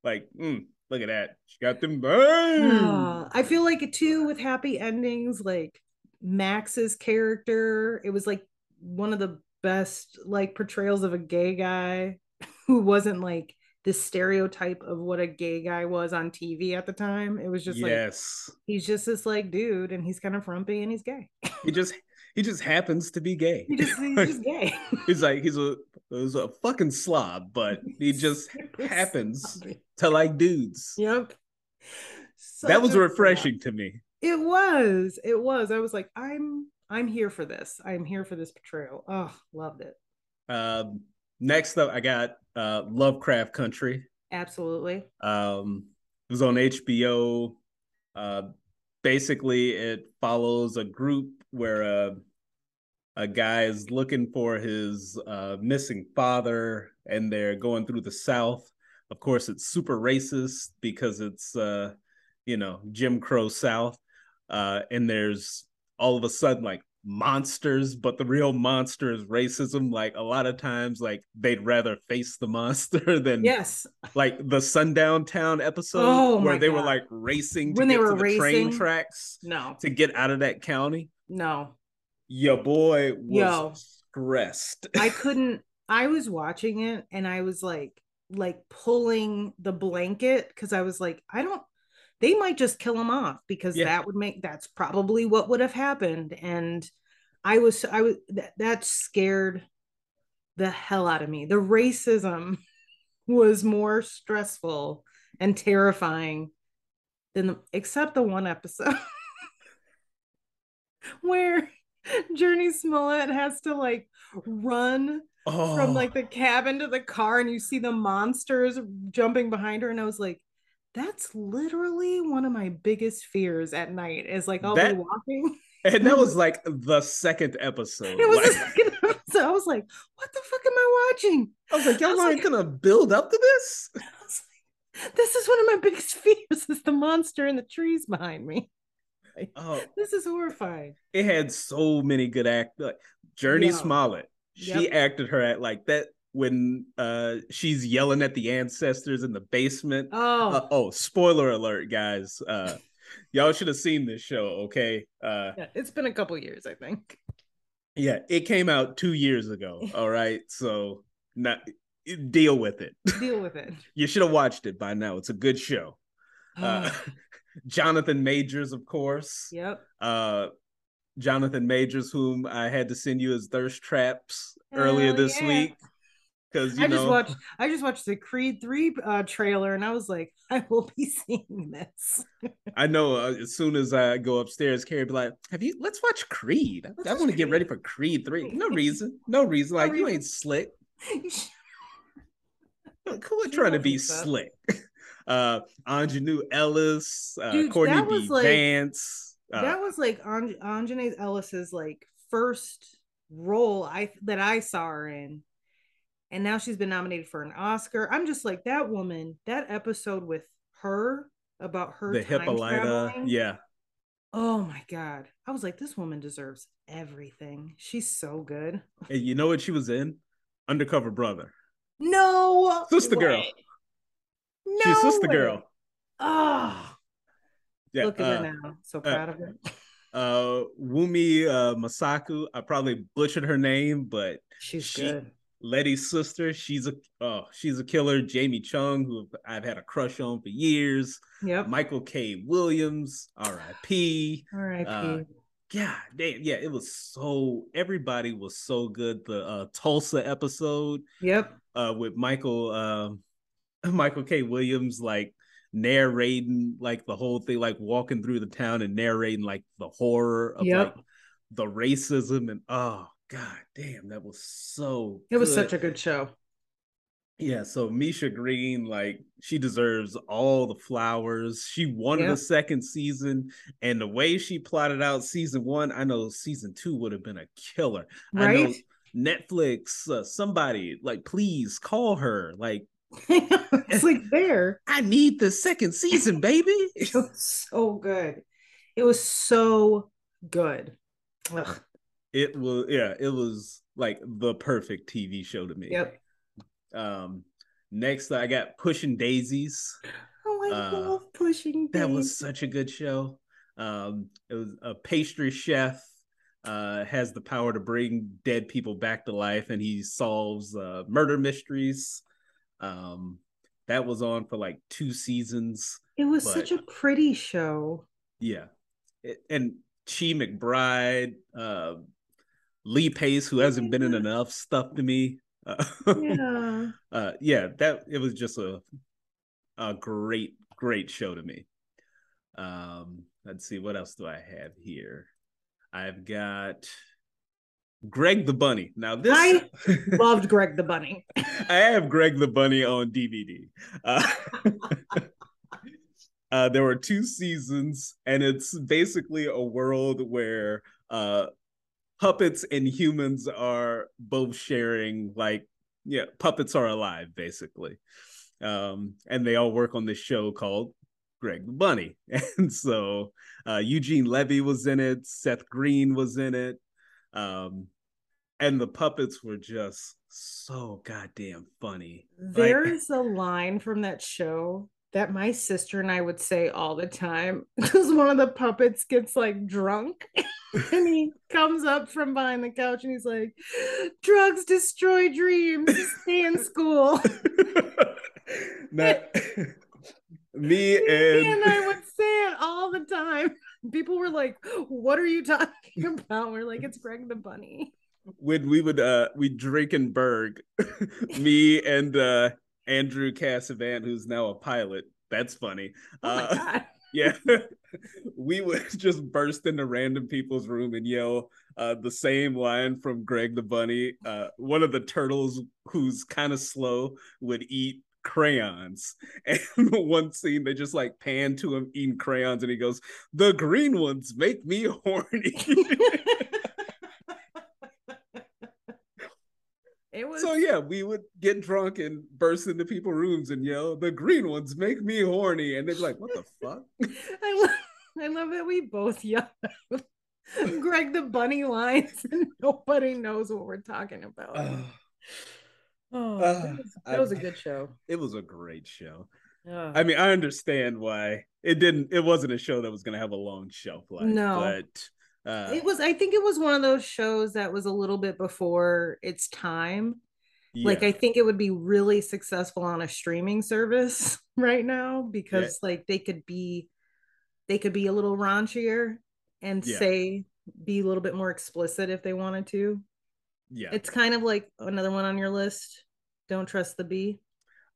Speaker 1: Like, mm, look at that. She got them bangs.
Speaker 2: Uh, I feel like it too with happy endings, like Max's character. It was like one of the best like portrayals of a gay guy who wasn't like the stereotype of what a gay guy was on TV at the time. It was just like
Speaker 1: yes.
Speaker 2: he's just this like dude and he's kind of frumpy and he's gay.
Speaker 1: he just he just happens to be gay.
Speaker 2: He just he's just gay. [LAUGHS]
Speaker 1: he's like he's a he's a fucking slob, but he just [LAUGHS] happens to like dudes.
Speaker 2: Yep.
Speaker 1: that was
Speaker 2: Such
Speaker 1: refreshing to me.
Speaker 2: It was. It was. I was like, I'm I'm here for this. I'm here for this portrayal. Oh, loved it.
Speaker 1: Um, next up, I got uh, Lovecraft Country.
Speaker 2: Absolutely.
Speaker 1: Um, it was on HBO. Uh, basically, it follows a group where a, a guy is looking for his uh, missing father, and they're going through the South. Of course, it's super racist because it's uh, you know Jim Crow South, uh, and there's all of a sudden like monsters, but the real monster is racism. Like a lot of times, like they'd rather face the monster [LAUGHS] than
Speaker 2: Yes.
Speaker 1: like the Sundown Town episode
Speaker 2: Oh
Speaker 1: where they were like racing to
Speaker 2: When they
Speaker 1: get
Speaker 2: were
Speaker 1: to the train tracks
Speaker 2: No.
Speaker 1: to get out of that county.
Speaker 2: No.
Speaker 1: Your boy was
Speaker 2: Yo.
Speaker 1: stressed.
Speaker 2: I [LAUGHS] couldn't. I was watching it and I was like, like pulling the blanket because I was like, I don't. They might just kill him off because
Speaker 1: Yeah.
Speaker 2: that would make. That's probably what would have happened. And I was. I was. That, that scared the hell out of me. The racism [LAUGHS] was more stressful and terrifying than the, except the one episode [LAUGHS] where Jurnee Smollett has to like run
Speaker 1: oh,
Speaker 2: from like the cabin to the car and you see the monsters jumping behind her and I was like that's literally one of my biggest fears at night is like I'll
Speaker 1: That-
Speaker 2: be walking [LAUGHS]
Speaker 1: and that was [LAUGHS] like the second episode.
Speaker 2: it was
Speaker 1: Like,
Speaker 2: the second [LAUGHS] episode. I was like what the fuck am I watching
Speaker 1: I was like, y'all aren't
Speaker 2: like-
Speaker 1: gonna build up to this.
Speaker 2: I was like, this is one of my biggest fears is the monster in the trees behind me
Speaker 1: Oh,
Speaker 2: this is horrifying
Speaker 1: it had so many good act like
Speaker 2: Jurnee.
Speaker 1: Smollett. She
Speaker 2: Yep.
Speaker 1: acted her at like that when uh she's yelling at the ancestors in the basement.
Speaker 2: oh
Speaker 1: Uh, oh, spoiler alert, guys. Uh y'all should have seen this show, okay? Uh
Speaker 2: yeah, it's been a couple years I think
Speaker 1: yeah, it came out two years ago. [LAUGHS] All right. So not deal with it. [LAUGHS]
Speaker 2: deal with it
Speaker 1: You should have watched it by now. It's a good show. [SIGHS] Uh, [LAUGHS] Jonathan Majors, of course.
Speaker 2: yep
Speaker 1: Uh, Jonathan Majors, whom I had to send you as thirst traps earlier this
Speaker 2: yeah.
Speaker 1: week, because you
Speaker 2: I just watched I just watched the Creed 3 uh trailer and I was like, [LAUGHS] I will be seeing this. [LAUGHS]
Speaker 1: I know uh, as soon as I go upstairs, Carrie be like, "Have you? Let's watch Creed.
Speaker 2: Let's
Speaker 1: I want to get ready for Creed three. No [LAUGHS] reason. No reason.
Speaker 2: No
Speaker 1: Like you
Speaker 2: reason.
Speaker 1: ain't slick. Who trying to be
Speaker 2: stuff.
Speaker 1: slick? Uh, Aunjanue Ellis, uh,
Speaker 2: Dude,
Speaker 1: Courtney B.
Speaker 2: like-
Speaker 1: Vance. Uh,
Speaker 2: that was like Anj- Aunjanue Ellis's like first role I that I saw her in. And now she's been nominated for an Oscar. I'm just like that woman, that episode with her about her
Speaker 1: the Hippolyta.
Speaker 2: traveling.
Speaker 1: Yeah.
Speaker 2: Oh my god. I was like, this woman deserves everything. She's so good. [LAUGHS]
Speaker 1: And you know what she was in? Undercover Brother.
Speaker 2: No
Speaker 1: Sister girl.
Speaker 2: way.
Speaker 1: She's
Speaker 2: No
Speaker 1: Sister
Speaker 2: way.
Speaker 1: Girl.
Speaker 2: Oh,
Speaker 1: Yeah.
Speaker 2: look at
Speaker 1: uh,
Speaker 2: her now. So proud of her. [LAUGHS]
Speaker 1: uh Wunmi uh Mosaku. I probably butchered her name, but
Speaker 2: She's
Speaker 1: she-
Speaker 2: good.
Speaker 1: Leti's sister, she's a oh, she's a killer. Jamie Chung, who I've had a crush on for years.
Speaker 2: Yep.
Speaker 1: Michael K. Williams, R.I.P.
Speaker 2: R.I.P.
Speaker 1: uh, God damn, yeah, it was so everybody was so good. The uh Tulsa episode
Speaker 2: yep.
Speaker 1: uh with Michael um [LAUGHS] Michael K. Williams like narrating like the whole thing, like walking through the town and narrating like the horror of
Speaker 2: Yep.
Speaker 1: like the racism and oh god damn, that was so
Speaker 2: It was
Speaker 1: good.
Speaker 2: such a good show.
Speaker 1: yeah, so Misha Green, like she deserves all the flowers. She wanted
Speaker 2: Yep.
Speaker 1: a second season, and the way she plotted out season one, I know season two would have been a killer. I know
Speaker 2: Right?
Speaker 1: Netflix, uh, somebody like please call her. Like [LAUGHS]
Speaker 2: it's like there. [LAUGHS]
Speaker 1: I need the second season, baby. [LAUGHS]
Speaker 2: It was so good. It was so good. Ugh.
Speaker 1: It was yeah, it was like the perfect TV show to me.
Speaker 2: Yep.
Speaker 1: Um, next I got Pushing Daisies.
Speaker 2: Oh, I
Speaker 1: Uh,
Speaker 2: love pushing. Daisies.
Speaker 1: That was such a good show. Um, it was a pastry chef uh has the power to bring dead people back to life and he solves uh murder mysteries. Um that was on for like two seasons.
Speaker 2: It was
Speaker 1: but-
Speaker 2: such a pretty show.
Speaker 1: Yeah. It- and Chi McBride, uh Lee Pace, who hasn't been in enough stuff to me. Uh,
Speaker 2: Yeah. [LAUGHS]
Speaker 1: uh yeah that it was just a a great great show to me um let's see what else do i have here i've got greg the bunny now this
Speaker 2: I- [LAUGHS] Loved Greg the Bunny.
Speaker 1: I have greg the bunny on dvd uh, [LAUGHS] uh there were two seasons and it's basically a world where uh puppets and humans are both sharing like yeah puppets are alive basically. Um and they all work on this show called greg the bunny. [LAUGHS] And so uh eugene levy was in it seth green was in it um and the puppets were just so goddamn funny.
Speaker 2: There's a line from that show that my sister and I would say all the time [LAUGHS] because one of the puppets gets like drunk [LAUGHS] and he comes up from behind the couch and he's like, drugs destroy dreams, stay in school. [LAUGHS]
Speaker 1: now, me and,
Speaker 2: and I would say it all the time. People were like, What are you talking about? We're like, It's Greg the Bunny.
Speaker 1: When we would uh we drink in Berg, me and uh Andrew Cassavant, who's now a pilot. That's funny.
Speaker 2: Oh
Speaker 1: Uh, [LAUGHS] yeah [LAUGHS] we would [LAUGHS] just burst into random people's room and yell uh, the same line from greg the bunny uh, one of the turtles who's kind of slow would eat crayons and one scene they just like pan to him eating crayons and he goes the green ones make me horny
Speaker 2: It was
Speaker 1: so yeah we would get drunk and burst into people's rooms and yell the green ones make me horny and they'd be like what the [LAUGHS] fuck
Speaker 2: I love I love that we both yell out [LAUGHS] Greg the bunny lines [LAUGHS] and nobody knows what we're talking about.
Speaker 1: Ugh. [SIGHS]
Speaker 2: oh,
Speaker 1: uh,
Speaker 2: that, was, that was a
Speaker 1: I-
Speaker 2: good show.
Speaker 1: it was a great show
Speaker 2: Ugh.
Speaker 1: I mean, I understand why it didn't. It wasn't a show that was going to have a long shelf life.
Speaker 2: No.
Speaker 1: but uh,
Speaker 2: it was I think it was one of those shows that was a little bit before its time. Like. I think it would be really successful on a streaming service [LAUGHS] right now because like they could be they could be a little raunchier and
Speaker 1: Yeah.
Speaker 2: say be a little bit more explicit if they wanted to.
Speaker 1: yeah,
Speaker 2: It's kind of like another one on your list. Don't trust the bee.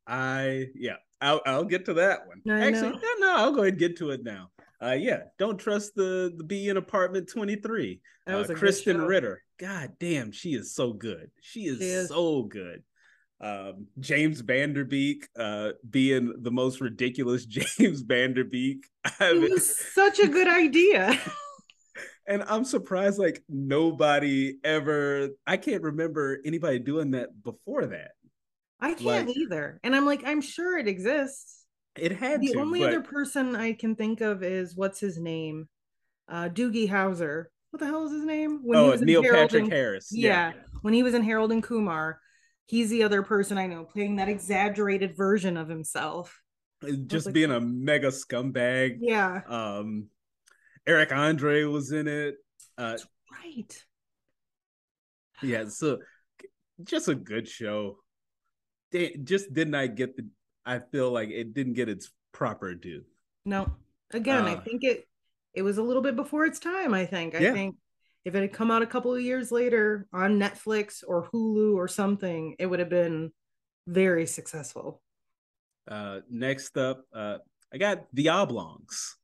Speaker 1: I yeah, I'll I'll get to that one.
Speaker 2: I
Speaker 1: Actually,
Speaker 2: know.
Speaker 1: no, no, I'll go ahead and get to it now. Uh, yeah, don't trust the the bee in apartment twenty three.
Speaker 2: That was a Krysten.
Speaker 1: Ritter. God damn, she is so good. She is,
Speaker 2: She is.
Speaker 1: so good. Um, James Van Der Beek, uh, being the most ridiculous [LAUGHS] James Van Der Beek. I
Speaker 2: It
Speaker 1: mean,
Speaker 2: was such a good idea. [LAUGHS]
Speaker 1: and I'm surprised like nobody ever. I can't remember anybody doing that before that.
Speaker 2: I can't
Speaker 1: Like-
Speaker 2: either. And I'm like, I'm sure it exists.
Speaker 1: It had
Speaker 2: the
Speaker 1: to.
Speaker 2: only
Speaker 1: but
Speaker 2: other person I can think of is what's his name? Uh Doogie Howser. What the hell is his name? When
Speaker 1: oh,
Speaker 2: in
Speaker 1: Neil Patrick
Speaker 2: and-
Speaker 1: Harris.
Speaker 2: Yeah. When he was in Harold and Kumar, he's the other person I know playing that exaggerated version of himself.
Speaker 1: just
Speaker 2: like-
Speaker 1: being a mega scumbag.
Speaker 2: Yeah.
Speaker 1: Um, Eric Andre was in it. Uh,
Speaker 2: Right.
Speaker 1: yeah, so just a good show. They just did not I get the. I feel like it didn't get its proper due.
Speaker 2: No. Again, I
Speaker 1: Uh,
Speaker 2: think it it was a little bit before its time, I think. I
Speaker 1: Yeah.
Speaker 2: think if it had come out a couple of years later on Netflix or Hulu or something, it would have been very successful.
Speaker 1: Uh, next up, uh, I got The Oblongs.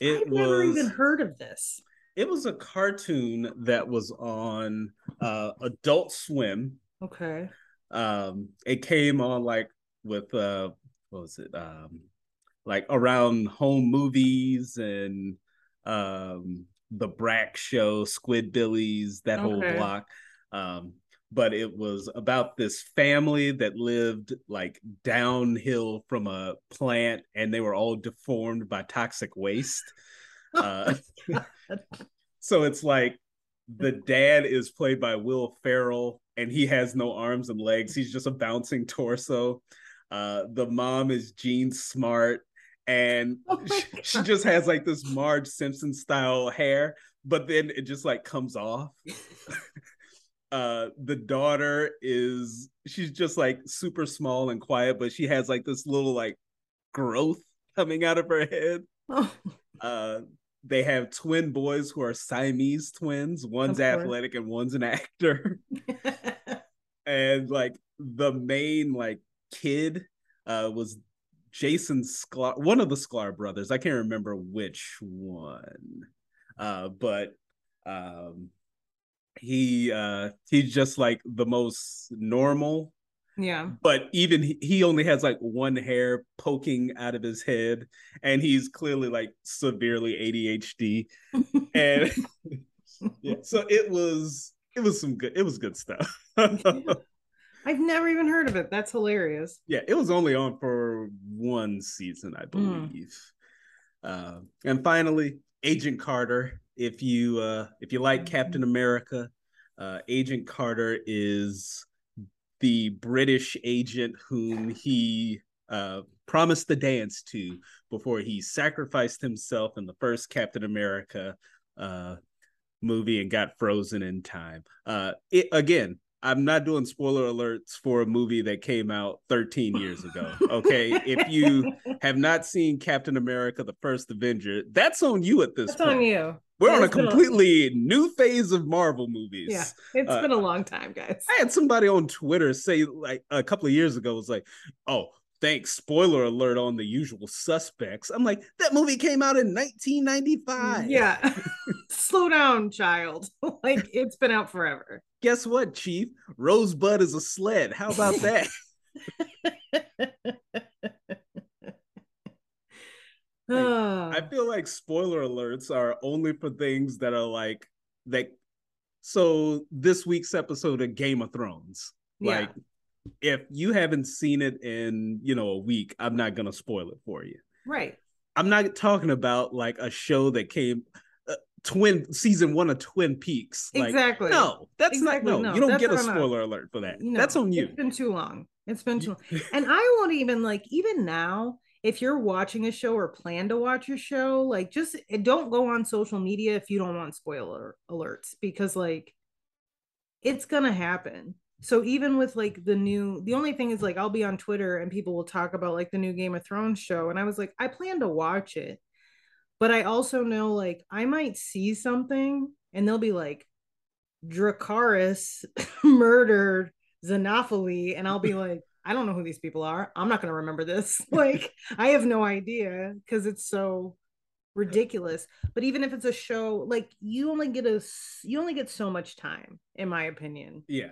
Speaker 1: It
Speaker 2: I've never even heard of this.
Speaker 1: it was a cartoon that was on uh, Adult Swim.
Speaker 2: Okay.
Speaker 1: um it came on like with uh what was it um like around home movies and um the Brak Show squidbillies that whole block um but it was about this family that lived like downhill from a plant and they were all deformed by toxic waste [LAUGHS] uh [LAUGHS] so it's like the dad is played by Will Ferrell, and he has no arms and legs. He's just a bouncing torso. Uh, the mom is Jean Smart, and [LAUGHS]
Speaker 2: Oh
Speaker 1: she, she just has like this Marge Simpson style hair, but then it just like comes off. [LAUGHS] uh, the daughter is she's just like super small and quiet, but she has like this little like growth coming out of her head.
Speaker 2: Oh,
Speaker 1: Uh, they have twin boys who are Siamese twins. One's athletic and one's an actor. [LAUGHS] and like the main like kid uh was Jason Sklar, one of the Sklar brothers. I can't remember which one. Uh, but um he uh he's just like the most normal
Speaker 2: yeah.
Speaker 1: but even he, only has like one hair poking out of his head and he's clearly like severely ADHD [LAUGHS] and [LAUGHS] yeah so it was it was some good it was good stuff [LAUGHS]
Speaker 2: I've never even heard of it. That's hilarious.
Speaker 1: yeah it was only on for one season i
Speaker 2: Mm.
Speaker 1: believe uh, and finally agent carter if you uh if you like captain america uh agent carter is the british agent whom he uh promised the dance to before he sacrificed himself in the first Captain America uh, movie and got frozen in time. Uh, it, again, I'm not doing spoiler alerts for a movie that came out 13 years ago. Okay. if you [LAUGHS] have not seen Captain America, the first Avenger, that's on you at this
Speaker 2: That's
Speaker 1: point.
Speaker 2: on you.
Speaker 1: We're
Speaker 2: Yeah,
Speaker 1: on a
Speaker 2: it's a-
Speaker 1: completely new phase of Marvel movies.
Speaker 2: Yeah, it's
Speaker 1: Uh,
Speaker 2: been a long time, guys.
Speaker 1: I had somebody on Twitter say like a couple of years ago was like, "Oh, thanks, spoiler alert on the usual suspects." I'm like, that movie came out in 1995.
Speaker 2: Yeah. [LAUGHS] [LAUGHS] Slow down, child. like it's been out forever.
Speaker 1: Guess what, Chief? Rosebud is a sled. How about [LAUGHS] that?
Speaker 2: Oh,
Speaker 1: I ah. feel like spoiler alerts are only for things that are like that. So this week's episode of Game of Thrones,
Speaker 2: yeah.
Speaker 1: like if you haven't seen it in you know a week, I'm not gonna spoil it for you.
Speaker 2: right.
Speaker 1: I'm not talking about like a show that came twin season one of Twin Peaks. Like,
Speaker 2: Exactly.
Speaker 1: No, that's
Speaker 2: Exactly,
Speaker 1: not no.
Speaker 2: no,
Speaker 1: You don't get a
Speaker 2: what I'm not-
Speaker 1: spoiler alert for that.
Speaker 2: No,
Speaker 1: that's on you.
Speaker 2: It's been too long. It's been too long. [LAUGHS] And I won't even like even now, if you're watching a show or plan to watch a show, like just eh, don't go on social media if you don't want spoiler alerts because like it's gonna happen. So even with like the new, the only thing is like I'll be on Twitter and people will talk about like the new Game of Thrones show, and I was like, I plan to watch it, but I also know like I might see something and they'll be like, Dracarys [LAUGHS] murdered Xenophily, and I'll be like, I don't know who these people are. I'm not gonna remember this. [LAUGHS] like, I have no idea because it's so ridiculous. But even if it's a show, like you only get a you only get so much time, in my opinion.
Speaker 1: Yeah.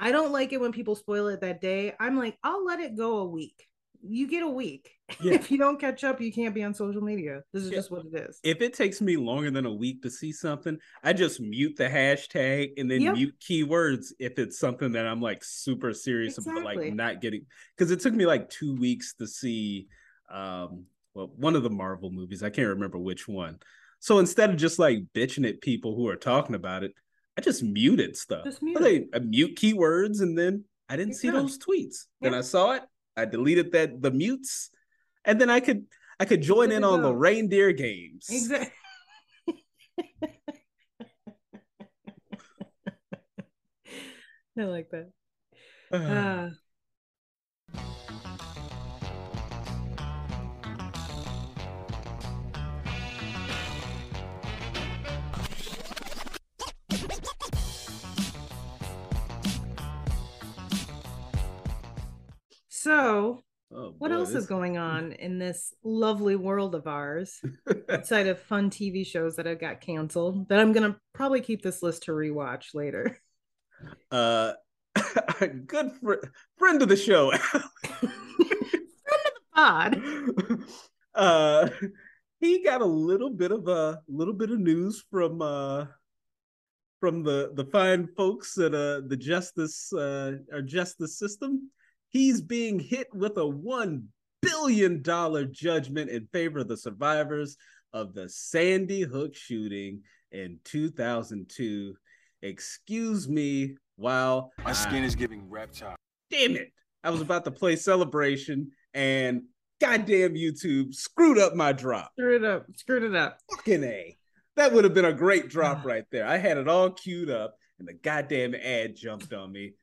Speaker 2: I don't like it when people spoil it that day. I'm like, I'll let it go a week. You get a week. [LAUGHS]
Speaker 1: Yeah.
Speaker 2: if you don't catch up, you can't be on social media. This is
Speaker 1: Yeah.
Speaker 2: just what it is.
Speaker 1: If it takes me longer than a week to see something, I just mute the hashtag and then
Speaker 2: Yep.
Speaker 1: mute keywords if it's something that I'm like super serious about, like not getting. Because it took me like two weeks to see, um, well, one of the Marvel movies. I can't remember which one. So instead of just like bitching at people who are talking about it, I just muted stuff.
Speaker 2: Just
Speaker 1: I
Speaker 2: mute
Speaker 1: like, I mute keywords and then I didn't
Speaker 2: You're
Speaker 1: see
Speaker 2: done.
Speaker 1: those tweets. Then I saw it. I deleted that the mutes, and then I could I could join in on the reindeer games.
Speaker 2: Exactly. [LAUGHS] [LAUGHS] I like that. Uh, [SIGHS] so,
Speaker 1: Oh,
Speaker 2: what
Speaker 1: boy,
Speaker 2: else
Speaker 1: this-
Speaker 2: is going [LAUGHS] on in this lovely world of ours [LAUGHS] outside of fun TV shows that have got canceled? That I'm gonna probably keep this list to rewatch later.
Speaker 1: Uh, [LAUGHS] good fr- friend of the show.
Speaker 2: Odd.
Speaker 1: uh, he got a little bit of a little bit of news from uh from the the fine folks at uh the justice uh our justice system. He's being hit with a one billion dollar judgment in favor of the survivors of the Sandy Hook shooting in 2002. Excuse me while
Speaker 3: My
Speaker 1: I-
Speaker 3: skin is giving reptile.
Speaker 1: damn it. I was about to play celebration and goddamn YouTube screwed up my drop.
Speaker 2: Screwed it up. Screwed it up.
Speaker 1: Fucking A. That would have been a great drop
Speaker 2: Ah.
Speaker 1: right there. I had it all queued up and the goddamn ad jumped on me.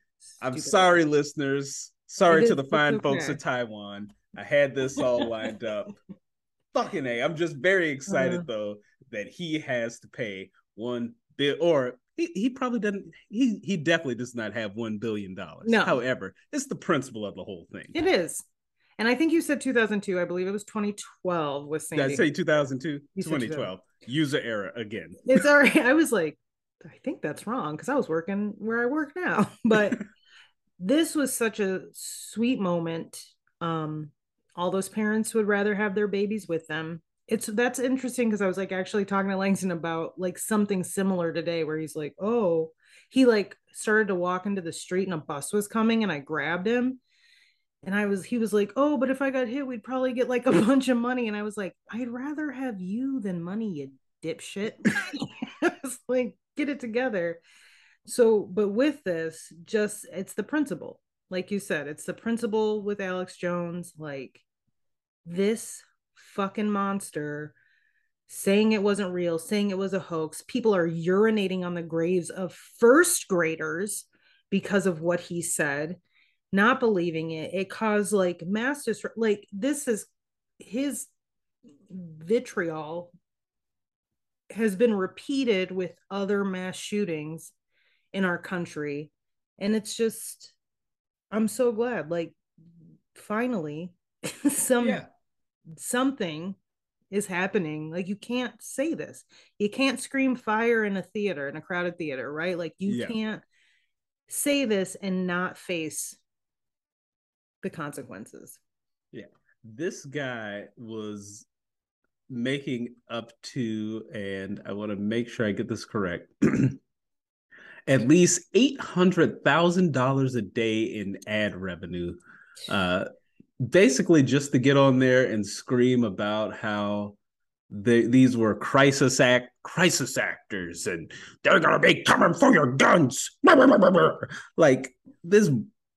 Speaker 1: I'm
Speaker 2: Stupid.
Speaker 1: sorry, listeners. Sorry
Speaker 2: It
Speaker 1: to the fine folks
Speaker 2: okay.
Speaker 1: of Taiwan. I had this all lined up. [LAUGHS] Fucking A. I'm just very excited
Speaker 2: Uh.
Speaker 1: though that he has to pay one bill or he, he probably doesn't he he definitely does not have one billion dollars.
Speaker 2: No.
Speaker 1: However, it's the principle of the whole thing.
Speaker 2: It is. And I think you said 2002. I believe it was 2012 with
Speaker 1: Did I say 2002?
Speaker 2: You
Speaker 1: 2012. User error again.
Speaker 2: it's [LAUGHS] all right. I was like, I think that's wrong because I was working where I work now. [LAUGHS] But this was such a sweet moment. Um, all those parents would rather have their babies with them. It's that's interesting because I was like actually talking to Langston about like something similar today where he's like, oh, he like started to walk into the street and a bus was coming and I grabbed him. And I was, he was like, oh, but if I got hit, we'd probably get like a [LAUGHS] bunch of money. And I was like, I'd rather have you than money, you dipshit. [LAUGHS] I was like, get it together. So, but with this, just it's the principle. Like you said, it's the principle with Alex Jones. Like, this fucking monster saying it wasn't real, saying it was a hoax. People are urinating on the graves of first graders because of what he said, not believing it. It caused like mass distru- like this is his vitriol has been repeated with other mass shootings in our country and it's just i'm so glad like finally [LAUGHS] some
Speaker 1: Yeah.
Speaker 2: something is happening like you can't say this you can't scream fire in a theater in a crowded theater right like you
Speaker 1: Yeah.
Speaker 2: can't say this and not face the consequences Yeah.
Speaker 1: this guy was making up to, and I want to make sure I get this correct, [CLEARS THROAT] at least eight hundred thousand dollars a day in ad revenue. Uh, basically, just to get on there and scream about how the, these were crisis act crisis actors, and they're gonna be coming for your guns. [LAUGHS] Like this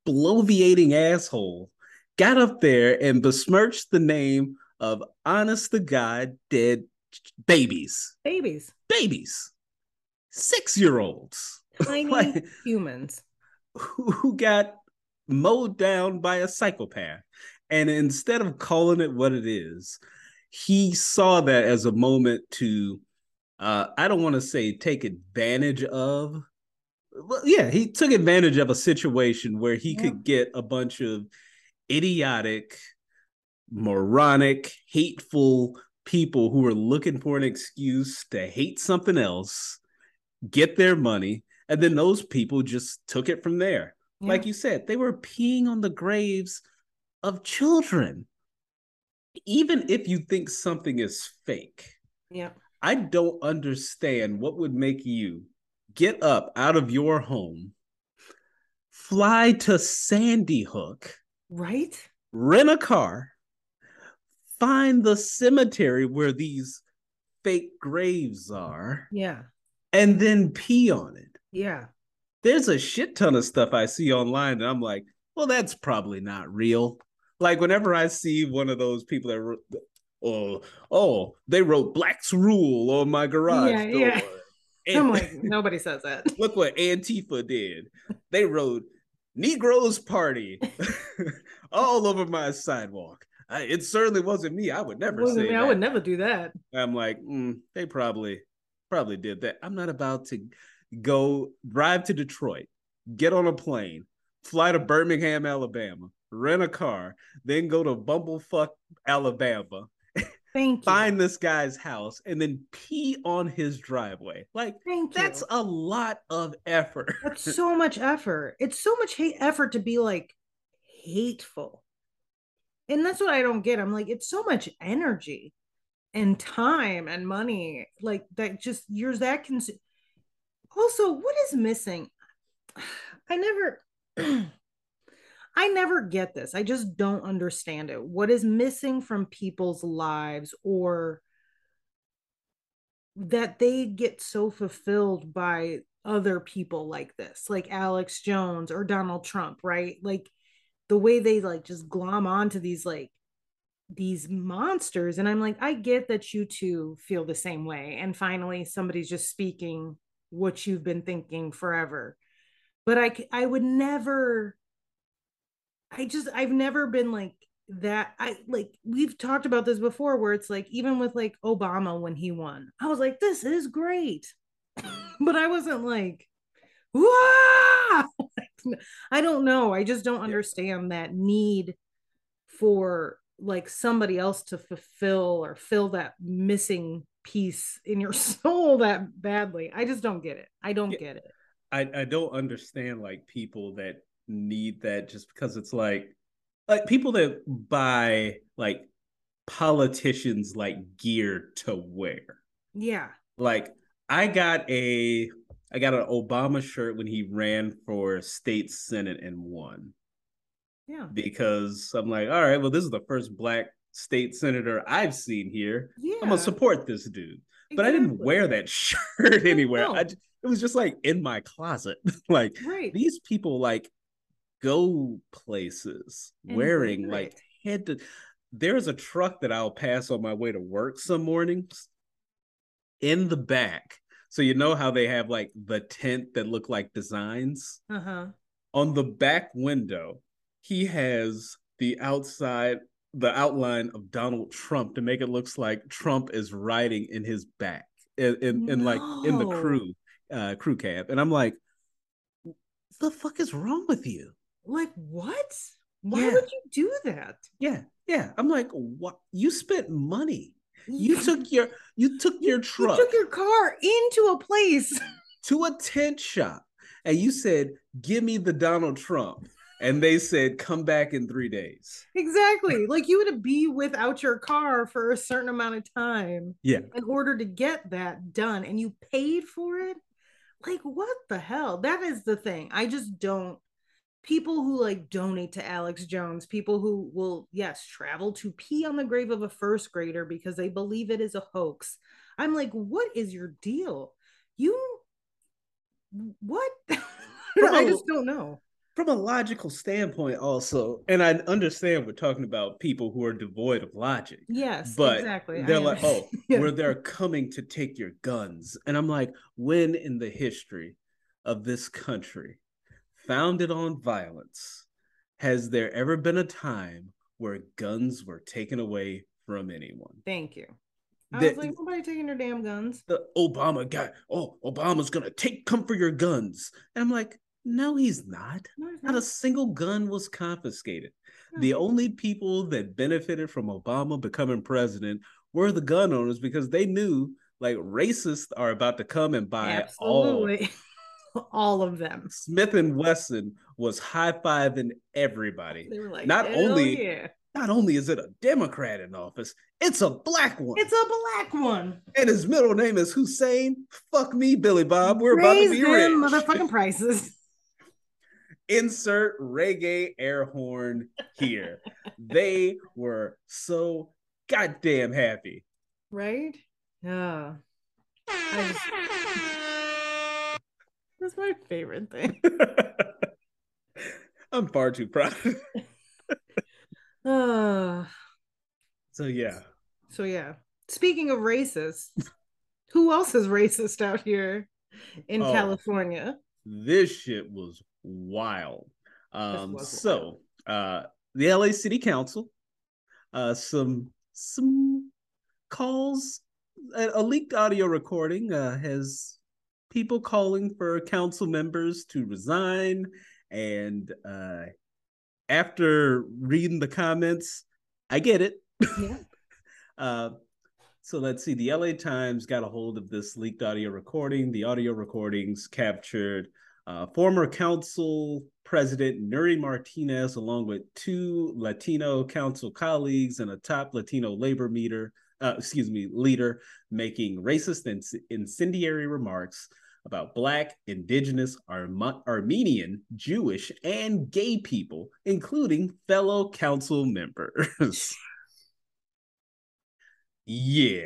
Speaker 1: bloviating asshole got up there and besmirched the name of honest to God dead babies.
Speaker 2: babies
Speaker 1: Babies. Six year olds [LAUGHS]
Speaker 2: tiny
Speaker 1: Like-
Speaker 2: humans
Speaker 1: who got mowed down by a psychopath. And instead of calling it what it is, he saw that as a moment to, uh, I don't want to say take advantage of. Well, yeah, he took advantage of a situation where he
Speaker 2: Yeah.
Speaker 1: could get a bunch of idiotic, moronic, hateful people who were looking for an excuse to hate something else, get their money, and then those people just took it from there.
Speaker 2: Yeah.
Speaker 1: Like you said, they were peeing on the graves of children. Even if you think something is fake,
Speaker 2: yeah
Speaker 1: I don't understand what would make you get up out of your home, fly to Sandy Hook,
Speaker 2: right
Speaker 1: rent a car, find the cemetery where these fake graves are,
Speaker 2: yeah
Speaker 1: and then pee on it.
Speaker 2: Yeah
Speaker 1: There's a shit ton of stuff I see online, and I'm like, well, that's probably not real. Like whenever I see one of those people that wrote, oh, oh, they wrote "Blacks Rule" on my garage
Speaker 2: Yeah,
Speaker 1: door.
Speaker 2: yeah.
Speaker 1: And [LAUGHS]
Speaker 2: i'm like nobody says that [LAUGHS]
Speaker 1: look what Antifa did. They wrote "Negroes Party" [LAUGHS] all over my sidewalk. I, it certainly wasn't me. I would never say
Speaker 2: me,
Speaker 1: that.
Speaker 2: i would never do that
Speaker 1: I'm like, mm, they probably probably did that. I'm not about to go drive to Detroit, get on a plane, fly to Birmingham, Alabama, rent a car, then go to Bumblefuck, Alabama,
Speaker 2: thank you
Speaker 1: find this guy's house, and then pee on his driveway. Like
Speaker 2: thank you
Speaker 1: that's a lot of effort.
Speaker 2: That's [LAUGHS] so much effort. It's so much hate effort to be like hateful. And that's what I don't get. I'm like, it's so much energy and time and money. Like that just you're that cons- also what is missing? I never [CLEARS THROAT] I never get this. I just don't understand it. What is missing from people's lives or that they get so fulfilled by other people like this, like Alex Jones or Donald Trump, right? Like the way they like just glom onto these like these monsters. And I'm like, I get that you two feel the same way. And finally, somebody's just speaking what you've been thinking forever. But i i would never, I just, I've never been like that. I like, we've talked about this before where it's like, even with like Obama when he won, I was like, this is great. [LAUGHS] but I wasn't like, Wah! [LAUGHS] I don't know. I just don't understand that need for like somebody else to fulfill or fill that missing piece in your [LAUGHS] soul that badly. I just don't get it. I don't
Speaker 1: Yeah.
Speaker 2: get it.
Speaker 1: I, I don't understand like people that need that just because it's like like people that buy like politicians like gear to wear.
Speaker 2: Yeah.
Speaker 1: Like I got a I got an Obama shirt when he ran for state senate and won
Speaker 2: Yeah.
Speaker 1: because I'm like, all right, well, this is the first black state senator I've seen here.
Speaker 2: Yeah.
Speaker 1: I'm gonna support this dude. But I didn't wear that [LAUGHS] shirt anywhere. I it was just like in my closet. [LAUGHS] like
Speaker 2: Right.
Speaker 1: these people like go places
Speaker 2: And
Speaker 1: wearing
Speaker 2: wear
Speaker 1: like head to there's a truck that I'll pass on my way to work some mornings. In the back, so you know how they have like the tent that look like designs.
Speaker 2: Uh-huh.
Speaker 1: On the back window, he has the outside, the outline of Donald Trump to make it looks like Trump is riding in his back, in, in, in like in the crew, uh, crew cab, and I'm like, the fuck is wrong with you?
Speaker 2: Like what? Why
Speaker 1: Yeah.
Speaker 2: would you do that?
Speaker 1: Yeah, yeah. I'm like, what? You spent money. You took your you took your
Speaker 2: You
Speaker 1: truck
Speaker 2: took your car into a place. [LAUGHS]
Speaker 1: to a tent shop and you said, "Give me the Donald Trump," and they said, "Come back in three days."
Speaker 2: exactly. Like you would be without your car for a certain amount of time
Speaker 1: Yeah,
Speaker 2: in order to get that done and you paid for it. Like what the hell? That is the thing. I just don't people who like donate to Alex Jones, people who will yes, travel to pee on the grave of a first grader because they believe it is a hoax. I'm like, what is your deal? You what? [LAUGHS] I just don't know.
Speaker 1: From a logical standpoint, also, and I understand we're talking about people who are devoid of logic.
Speaker 2: Yes,
Speaker 1: But
Speaker 2: exactly.
Speaker 1: They're like, oh. [LAUGHS]
Speaker 2: Yeah.
Speaker 1: where they're coming to take your guns. And I'm like, when in the history of this country, founded on violence, has there ever been a time where guns were taken away from anyone?
Speaker 2: Thank you. I was like, nobody taking their damn guns.
Speaker 1: The Obama guy, oh, Obama's gonna take come for your guns. And I'm like, no, he's not.
Speaker 2: No,
Speaker 1: Not a single gun was confiscated.
Speaker 2: No.
Speaker 1: The only people that benefited from Obama becoming president were the gun owners because they knew like racists are about to come and buy all.
Speaker 2: Absolutely. [LAUGHS] All of them.
Speaker 1: Smith and Wesson was high fiving everybody.
Speaker 2: They were like,
Speaker 1: Not only-
Speaker 2: yeah.
Speaker 1: Not only is it a Democrat in office, it's a black one.
Speaker 2: It's a black one.
Speaker 1: and his middle name is Hussein. Fuck me, Billy Bob. We're about to
Speaker 2: Raise
Speaker 1: be
Speaker 2: them
Speaker 1: rich.
Speaker 2: motherfucking prices.
Speaker 1: Insert reggae air horn here. [LAUGHS] they were so goddamn happy.
Speaker 2: Right? Yeah. Just, that's my favorite thing. [LAUGHS]
Speaker 1: I'm far too proud.
Speaker 2: Uh, [SIGHS]
Speaker 1: so yeah.
Speaker 2: so yeah. Speaking of racist, who else is racist out here in
Speaker 1: Oh.
Speaker 2: California?
Speaker 1: This shit was wild. Um so uh the LA City Council uh some some calls a, a leaked audio recording uh has people calling for council members to resign and uh after reading the comments I get it.
Speaker 2: Yeah. [LAUGHS]
Speaker 1: Uh, so let's see. The LA Times got a hold of this leaked audio recording. The audio recordings captured uh, former council president Nury Martinez, along with two Latino council colleagues and a top Latino labor meter, uh, excuse me, leader, making racist and incendiary remarks about Black, Indigenous, Arma- Armenian, Jewish, and gay people, including fellow council members. [LAUGHS] yeah.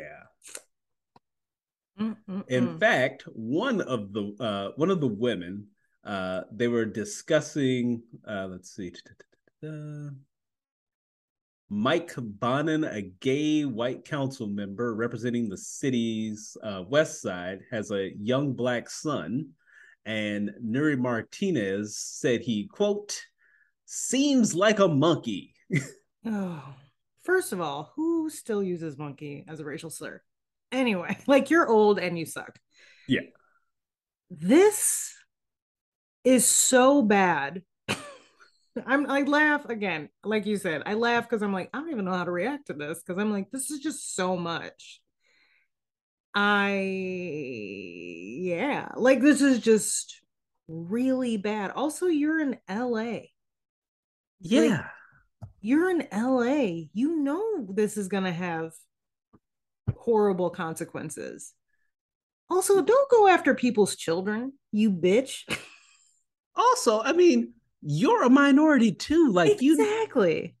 Speaker 1: In
Speaker 2: Mm-mm-mm.
Speaker 1: fact, one of the uh, one of the women uh, they were discussing. Uh, let's see, Mike Bonin, a gay white council member representing the city's uh, west side, has a young black son, and Nury Martinez said he quote seems like a monkey. [LAUGHS]
Speaker 2: Oh, first of all, who still uses monkey as a racial slur? Anyway, [LAUGHS] like you're old and you suck.
Speaker 1: Yeah.
Speaker 2: This is so bad. I'm I laugh again, like you said. I laugh because I'm like, I don't even know how to react to this because I'm like, this is just so much. I yeah, like this is just really bad. Also, you're in LA.
Speaker 1: Yeah.
Speaker 2: you're in LA. You know this is going to have horrible consequences. Also, don't go after people's children, you bitch.
Speaker 1: Also, I mean, you're a minority too. Like you
Speaker 2: exactly.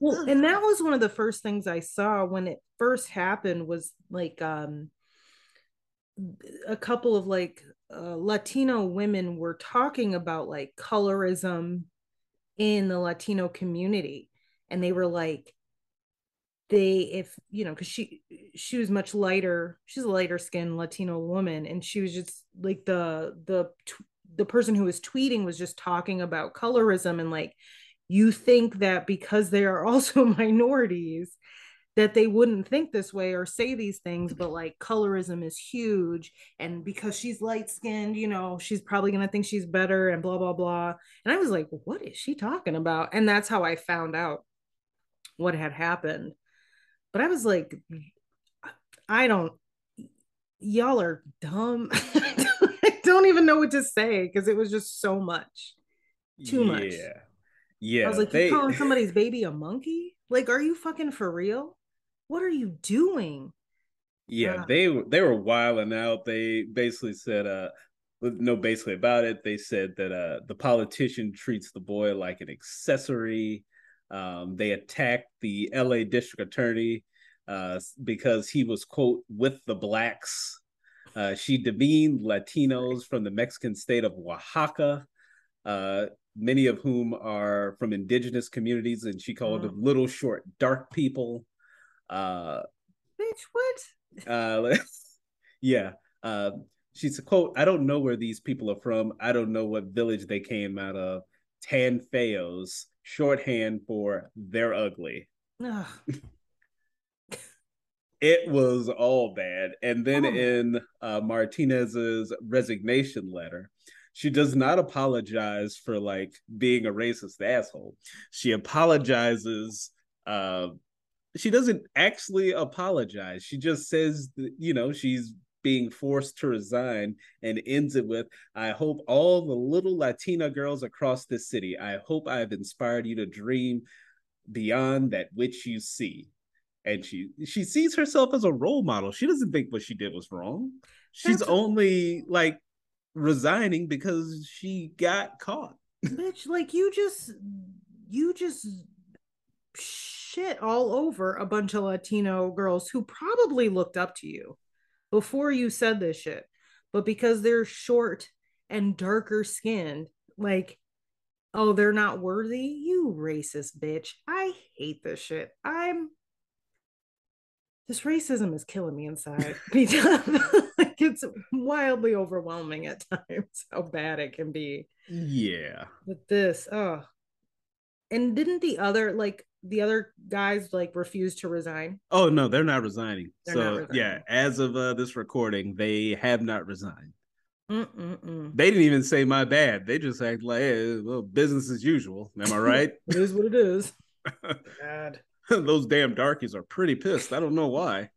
Speaker 1: Well,
Speaker 2: and that was one of the first things I saw when it first happened was like um a couple of like uh, Latino women were talking about like colorism in the Latino community and they were like they if you know because she she was much lighter she's a lighter skinned latino woman and she was just like the the the person who was tweeting was just talking about colorism and like you think that because they are [LAUGHS] also minorities that they wouldn't think this way or say these things but like colorism is huge. And because she's light skinned you know she's probably going to think she's better and blah blah blah. And i was like what is she talking about? And that's how i found out what had happened. But I was like, I don't, y'all are dumb. [LAUGHS] Don't even know what to say because it was just so much, too yeah. much.
Speaker 1: Yeah. Yeah.
Speaker 2: I was like, they... you calling [LAUGHS] somebody's baby a monkey? Like, are you fucking for real? What are you doing?
Speaker 1: Yeah, they they were wilding out. They basically said, uh, no, basically about it. They said that uh, the politician treats the boy like an accessory. Um, they attacked the LA district attorney uh, because he was, quote, with the blacks. Uh, she demeaned Latinos from the Mexican state of Oaxaca, uh, many of whom are from indigenous communities, and she called them little short dark people. Uh,
Speaker 2: Bitch, what?
Speaker 1: Uh, [LAUGHS] yeah. Uh, she's a quote, I don't know where these people are from. I don't know what village they came out of. Tan feos, shorthand for they're ugly. [LAUGHS] it was all bad. And then oh. in uh, Martinez's resignation letter, she does not apologize for like being a racist asshole. She apologizes. Uh, she doesn't actually apologize. She just says, that, you know, she's being forced to resign and ends it with I hope all the little Latina girls across this city, I hope I have inspired you to dream beyond that which you see. And she she sees herself as a role model. She doesn't think what she did was wrong. She's That's only like resigning because she got caught.
Speaker 2: Bitch, like you just you just shit all over a bunch of Latino girls who probably looked up to you before you said this shit. But because they're short and darker skinned, like, oh, they're not worthy. You racist bitch. I hate this shit. I'm this racism is killing me inside [LAUGHS] like it's wildly overwhelming at times how bad it can be.
Speaker 1: Yeah.
Speaker 2: With this, oh. And didn't the other like the other guys like refuse to resign?
Speaker 1: Oh no, they're not resigning. They're so not resigning. yeah, as of uh, this recording, they have not resigned. Mm-mm-mm. They didn't even say my bad. They just act like, hey, well, business as usual. Am I [LAUGHS] right?
Speaker 2: it is what it is. [LAUGHS] God. [LAUGHS]
Speaker 1: Those damn darkies are pretty pissed. I don't know why.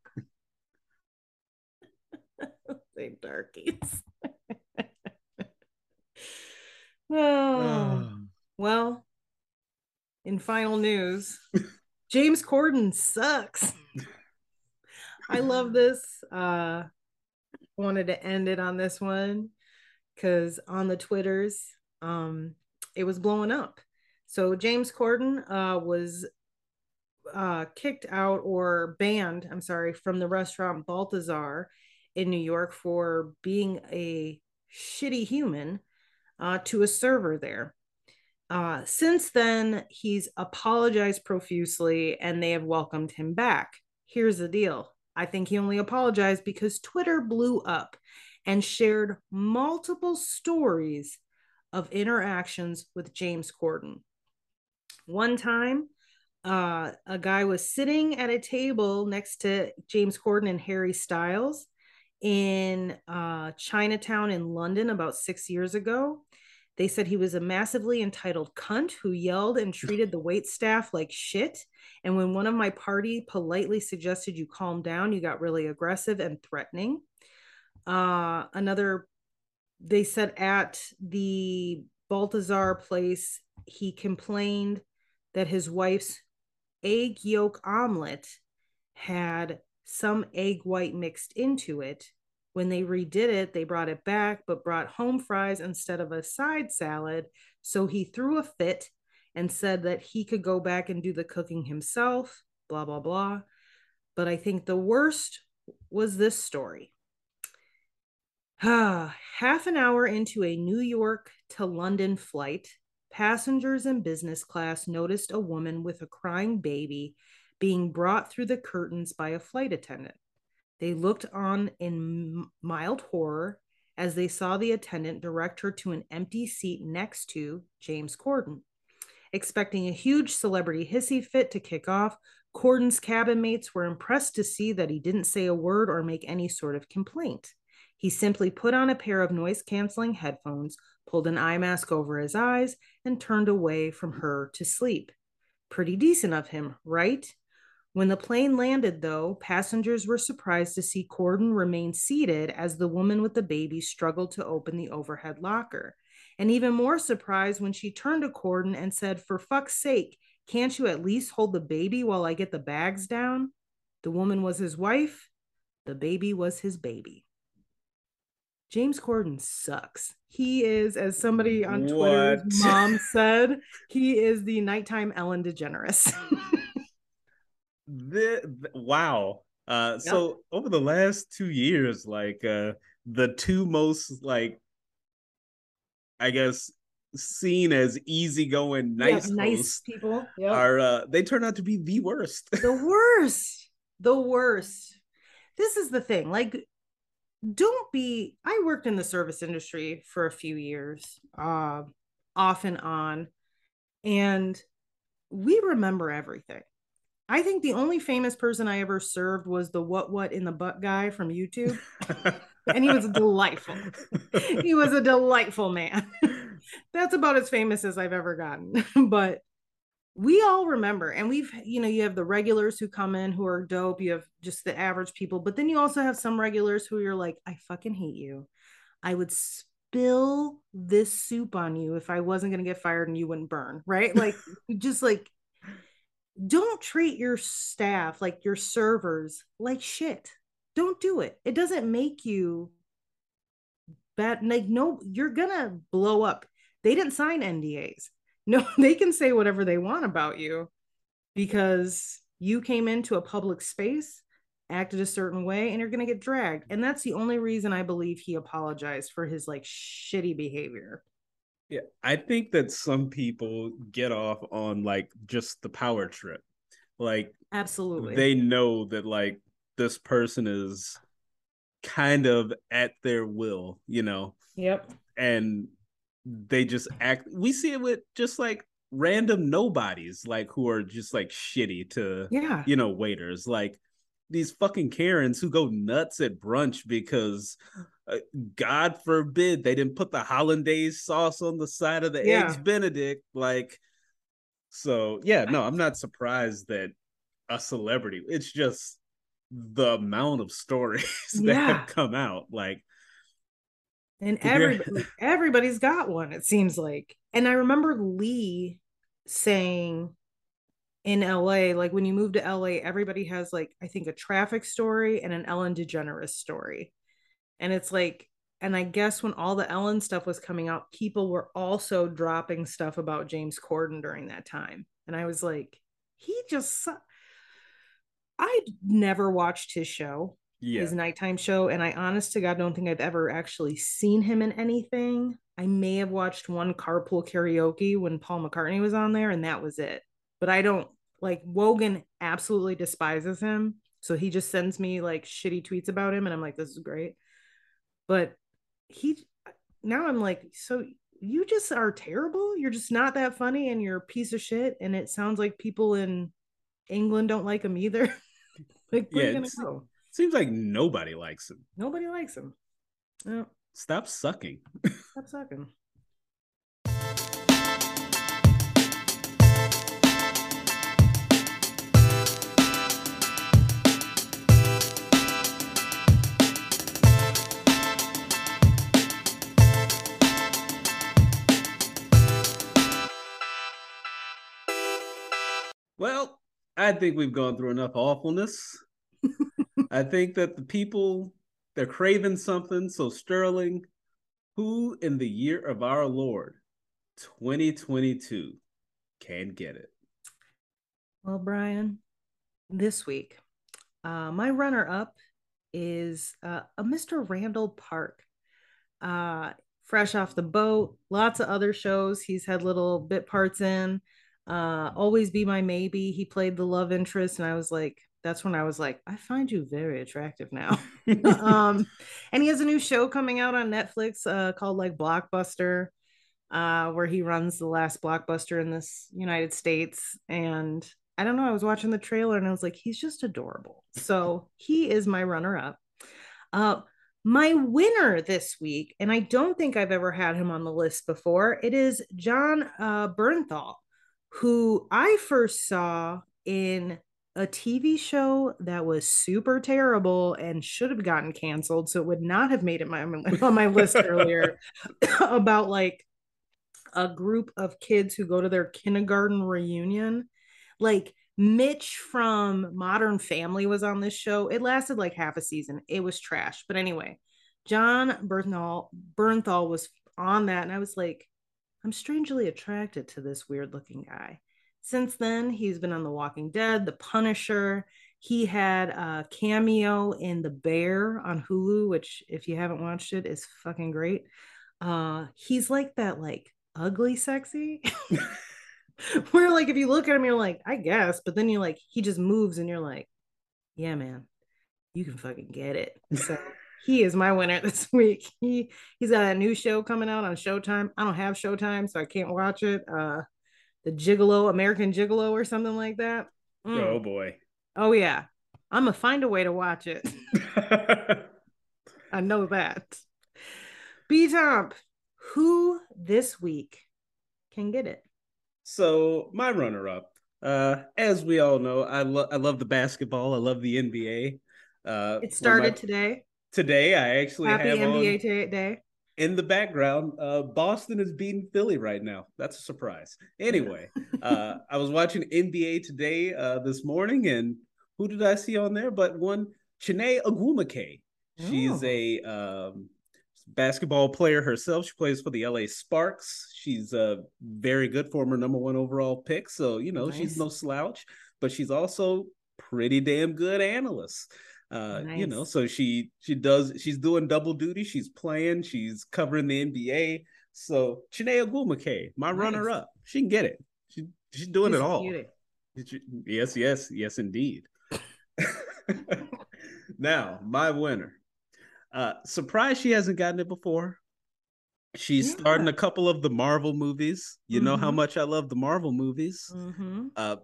Speaker 1: [LAUGHS]
Speaker 2: they darkies. [LAUGHS] oh, well, in final news, James Corden sucks. I love this. Uh wanted to end it on this one because on the Twitters, um, it was blowing up. So James Corden uh was uh kicked out or banned, I'm sorry, from the restaurant Balthazar in New York for being a shitty human uh, to a server there. Uh, since then, he's apologized profusely and they have welcomed him back. Here's the deal I think he only apologized because Twitter blew up and shared multiple stories of interactions with James Corden. One time, uh, a guy was sitting at a table next to James Corden and Harry Styles in uh, Chinatown in London about six years ago. They said he was a massively entitled cunt who yelled and treated the wait staff like shit. And when one of my party politely suggested you calm down, you got really aggressive and threatening. Uh, another, they said at the Balthazar place, he complained that his wife's egg yolk omelet had some egg white mixed into it when they redid it, they brought it back, but brought home fries instead of a side salad. So he threw a fit and said that he could go back and do the cooking himself, blah, blah, blah. But I think the worst was this story. [SIGHS] Half an hour into a New York to London flight, passengers in business class noticed a woman with a crying baby being brought through the curtains by a flight attendant. They looked on in mild horror as they saw the attendant direct her to an empty seat next to James Corden. Expecting a huge celebrity hissy fit to kick off, Corden's cabin mates were impressed to see that he didn't say a word or make any sort of complaint. He simply put on a pair of noise canceling headphones, pulled an eye mask over his eyes, and turned away from her to sleep. Pretty decent of him, right? When the plane landed, though, passengers were surprised to see Corden remain seated as the woman with the baby struggled to open the overhead locker. And even more surprised when she turned to Corden and said, For fuck's sake, can't you at least hold the baby while I get the bags down? The woman was his wife, the baby was his baby. James Corden sucks. He is, as somebody on Twitter, mom [LAUGHS] said, he is the nighttime Ellen DeGeneres.
Speaker 1: the, wow. Uh, so over the last two years, like uh, the two most like, I guess, seen as easygoing, nice,
Speaker 2: yeah, nice people yep.
Speaker 1: are uh, they turn out to be the worst.
Speaker 2: the worst. The worst. This is the thing. Like, don't be. I worked in the service industry for a few years, uh, off and on, and we remember everything. I think the only famous person I ever served was the what what in the butt guy from YouTube. and he was delightful. he was a delightful man. [LAUGHS] That's about as famous as I've ever gotten. [LAUGHS] but we all remember, and we've, you know, you have the regulars who come in who are dope. You have just the average people, but then you also have some regulars who you're like, I fucking hate you. I would spill this soup on you if I wasn't going to get fired and you wouldn't burn, right? Like, [LAUGHS] just like don't treat your staff like your servers like shit don't do it it doesn't make you bad like no you're gonna blow up they didn't sign ndas no [LAUGHS] they can say whatever they want about you because you came into a public space acted a certain way and you're gonna get dragged and that's the only reason i believe he apologized for his like shitty behavior
Speaker 1: yeah, I think that some people get off on like just the power trip. Like
Speaker 2: absolutely.
Speaker 1: They know that like this person is kind of at their will, you know.
Speaker 2: Yep.
Speaker 1: And they just act we see it with just like random nobodies like who are just like shitty to
Speaker 2: yeah
Speaker 1: you know waiters like these fucking Karens who go nuts at brunch because uh, God forbid they didn't put the hollandaise sauce on the side of the yeah. eggs Benedict. Like, so yeah, no, I'm not surprised that a celebrity. It's just the amount of stories [LAUGHS] that yeah. have come out. Like,
Speaker 2: and everybody, everybody's got one. It seems like. And I remember Lee saying in LA, like when you move to LA, everybody has like I think a traffic story and an Ellen DeGeneres story. And it's like, and I guess when all the Ellen stuff was coming out, people were also dropping stuff about James Corden during that time. And I was like, he just I never watched his show, yeah. his nighttime show, and I honest to God don't think I've ever actually seen him in anything. I may have watched one carpool karaoke when Paul McCartney was on there, and that was it but I don't like Wogan absolutely despises him. So he just sends me like shitty tweets about him and I'm like, this is great. But he now I'm like, so you just are terrible. You're just not that funny and you're a piece of shit. And it sounds like people in England don't like him either. [LAUGHS] like,
Speaker 1: yeah, it seems like nobody likes him.
Speaker 2: Nobody likes him.
Speaker 1: Stop sucking.
Speaker 2: Stop sucking.
Speaker 1: Well, I think we've gone through enough awfulness. [LAUGHS] I think that the people they're craving something. So Sterling, who in the year of our Lord 2022 can get it?
Speaker 2: Well, Brian, this week, uh, my runner-up is uh, a Mr. Randall Park. Uh, fresh off the boat, lots of other shows he's had little bit parts in. Uh, Always Be My Maybe. He played the love interest, and I was like, that's when I was like, I find you very attractive now. [LAUGHS] [LAUGHS] um, and he has a new show coming out on Netflix uh, called like Blockbuster, uh, where he runs the last blockbuster in this United States. And I don't know, I was watching the trailer and I was like, he's just adorable. So he is my runner up. Uh, my winner this week, and I don't think I've ever had him on the list before, it is Jon uh, Bernthal, who I first saw in a TV show that was super terrible and should have gotten canceled, so it would not have made it my, on my list earlier [LAUGHS] [COUGHS] about like a group of kids who go to their kindergarten reunion. Like Mitch from Modern Family was on this show. It lasted like half a season. It was trash. But anyway, Jon Bernthal Bernthal was on that, and I was like, I'm strangely attracted to this weird looking guy. Since then, he's been on The Walking Dead, The Punisher. He had a cameo in The Bear on Hulu, which, if you haven't watched it, is fucking great. Uh, he's like that, like ugly sexy. [LAUGHS] Where like if you look at him, you're like, I guess, but then you're like, he just moves, and you're like, yeah, man, you can fucking get it. So [LAUGHS] he is my winner this week. He he's got a new show coming out on Showtime. I don't have Showtime, so I can't watch it. Uh, the Gigolo, American Gigolo, or something like that.
Speaker 1: Mm. Oh boy.
Speaker 2: Oh yeah. I'm gonna find a way to watch it. [LAUGHS] I know that. B Top, who this week can get it?
Speaker 1: So my runner up, uh, as we all know, I love I love the basketball. I love the NBA.
Speaker 2: Uh, it started my... today.
Speaker 1: Today, I actually
Speaker 2: happy
Speaker 1: have
Speaker 2: NBA on... day
Speaker 1: in the background, uh, Boston is beating Philly right now. That's a surprise. Anyway, [LAUGHS] uh, I was watching NBA today uh, this morning, and who did I see on there? But one Chiney Ogwumike. She's oh. a um, basketball player herself. She plays for the LA Sparks. She's a very good former number one overall pick. So you know nice. she's no slouch, but she's also pretty damn good analyst. Uh, nice. you know, so she she does she's doing double duty. She's playing, she's covering the NBA. So Chiney Ogwumike, my nice. runner up, she can get it. She she's doing she's it all. Yes, yes, yes, indeed. [LAUGHS] now, my winner. Uh surprised she hasn't gotten it before. She's yeah. starting a couple of the Marvel movies. You mm-hmm. know how mm-hmm. much I love the Marvel movies. Mm-hmm. Uh,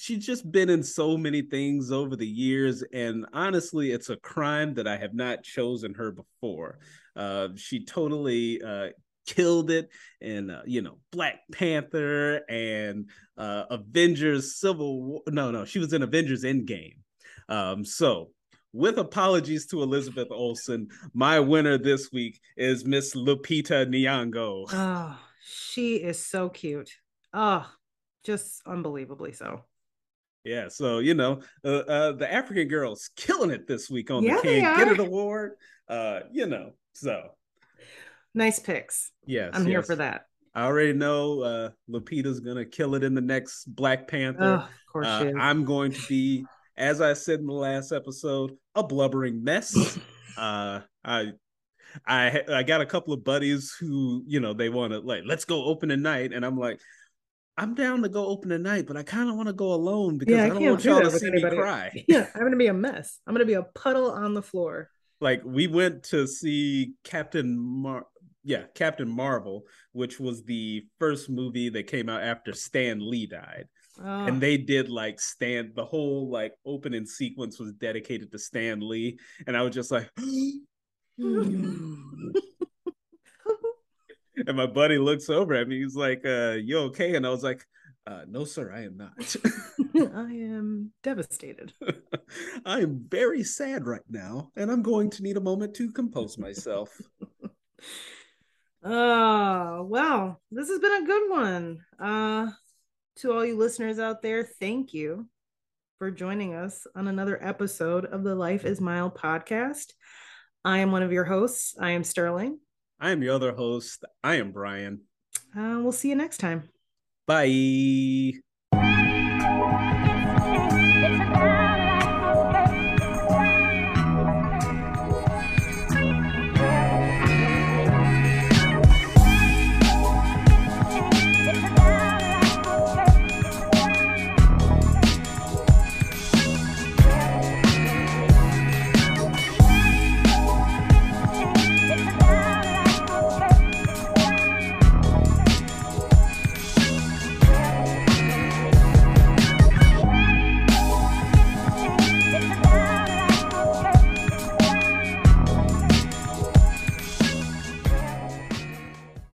Speaker 1: she's just been in so many things over the years and honestly it's a crime that i have not chosen her before uh, she totally uh, killed it in uh, you know black panther and uh, avengers civil war no no she was in avengers endgame um, so with apologies to Elizabeth Olsen, my winner this week is Miss Lupita Nyong'o.
Speaker 2: Oh, she is so cute. Oh, just unbelievably so.
Speaker 1: Yeah, so you know, uh, uh, the African girls killing it this week on yeah, the Can't Get It Award. Uh, you know, so
Speaker 2: nice picks.
Speaker 1: Yes,
Speaker 2: I'm
Speaker 1: yes.
Speaker 2: here for that.
Speaker 1: I already know uh, Lupita's gonna kill it in the next Black Panther.
Speaker 2: Oh, of course, uh,
Speaker 1: I'm going to be, as I said in the last episode, a blubbering mess. [LAUGHS] uh, I I I got a couple of buddies who you know they want to like let's go open a night, and I'm like I'm down to go open tonight, but I kind of want to go alone because yeah, I, I don't want y'all to see anybody. me cry. [LAUGHS]
Speaker 2: Yeah, I'm gonna be a [LAUGHS] mess. I'm gonna be a puddle on the floor.
Speaker 1: Like we went to see Captain Mar yeah, Captain Marvel, which was the first movie that came out after Stan Lee died. Oh. And they did like Stan the whole like opening sequence was dedicated to Stan Lee. And I was just like [GASPS] [LAUGHS] and my buddy looks over at me. He's like, uh, "You okay?" And I was like, uh, "No, sir, I am not. [LAUGHS]
Speaker 2: I am devastated. [LAUGHS]
Speaker 1: I am very sad right now, and I'm going to need a moment to compose myself."
Speaker 2: Oh, [LAUGHS] well, this has been a good one. Uh, to all you listeners out there, thank you for joining us on another episode of the Life is Mild podcast. I am one of your hosts. I am Sterling.
Speaker 1: I am your other host. I am Brian.
Speaker 2: Uh, we'll see you next time.
Speaker 1: Bye.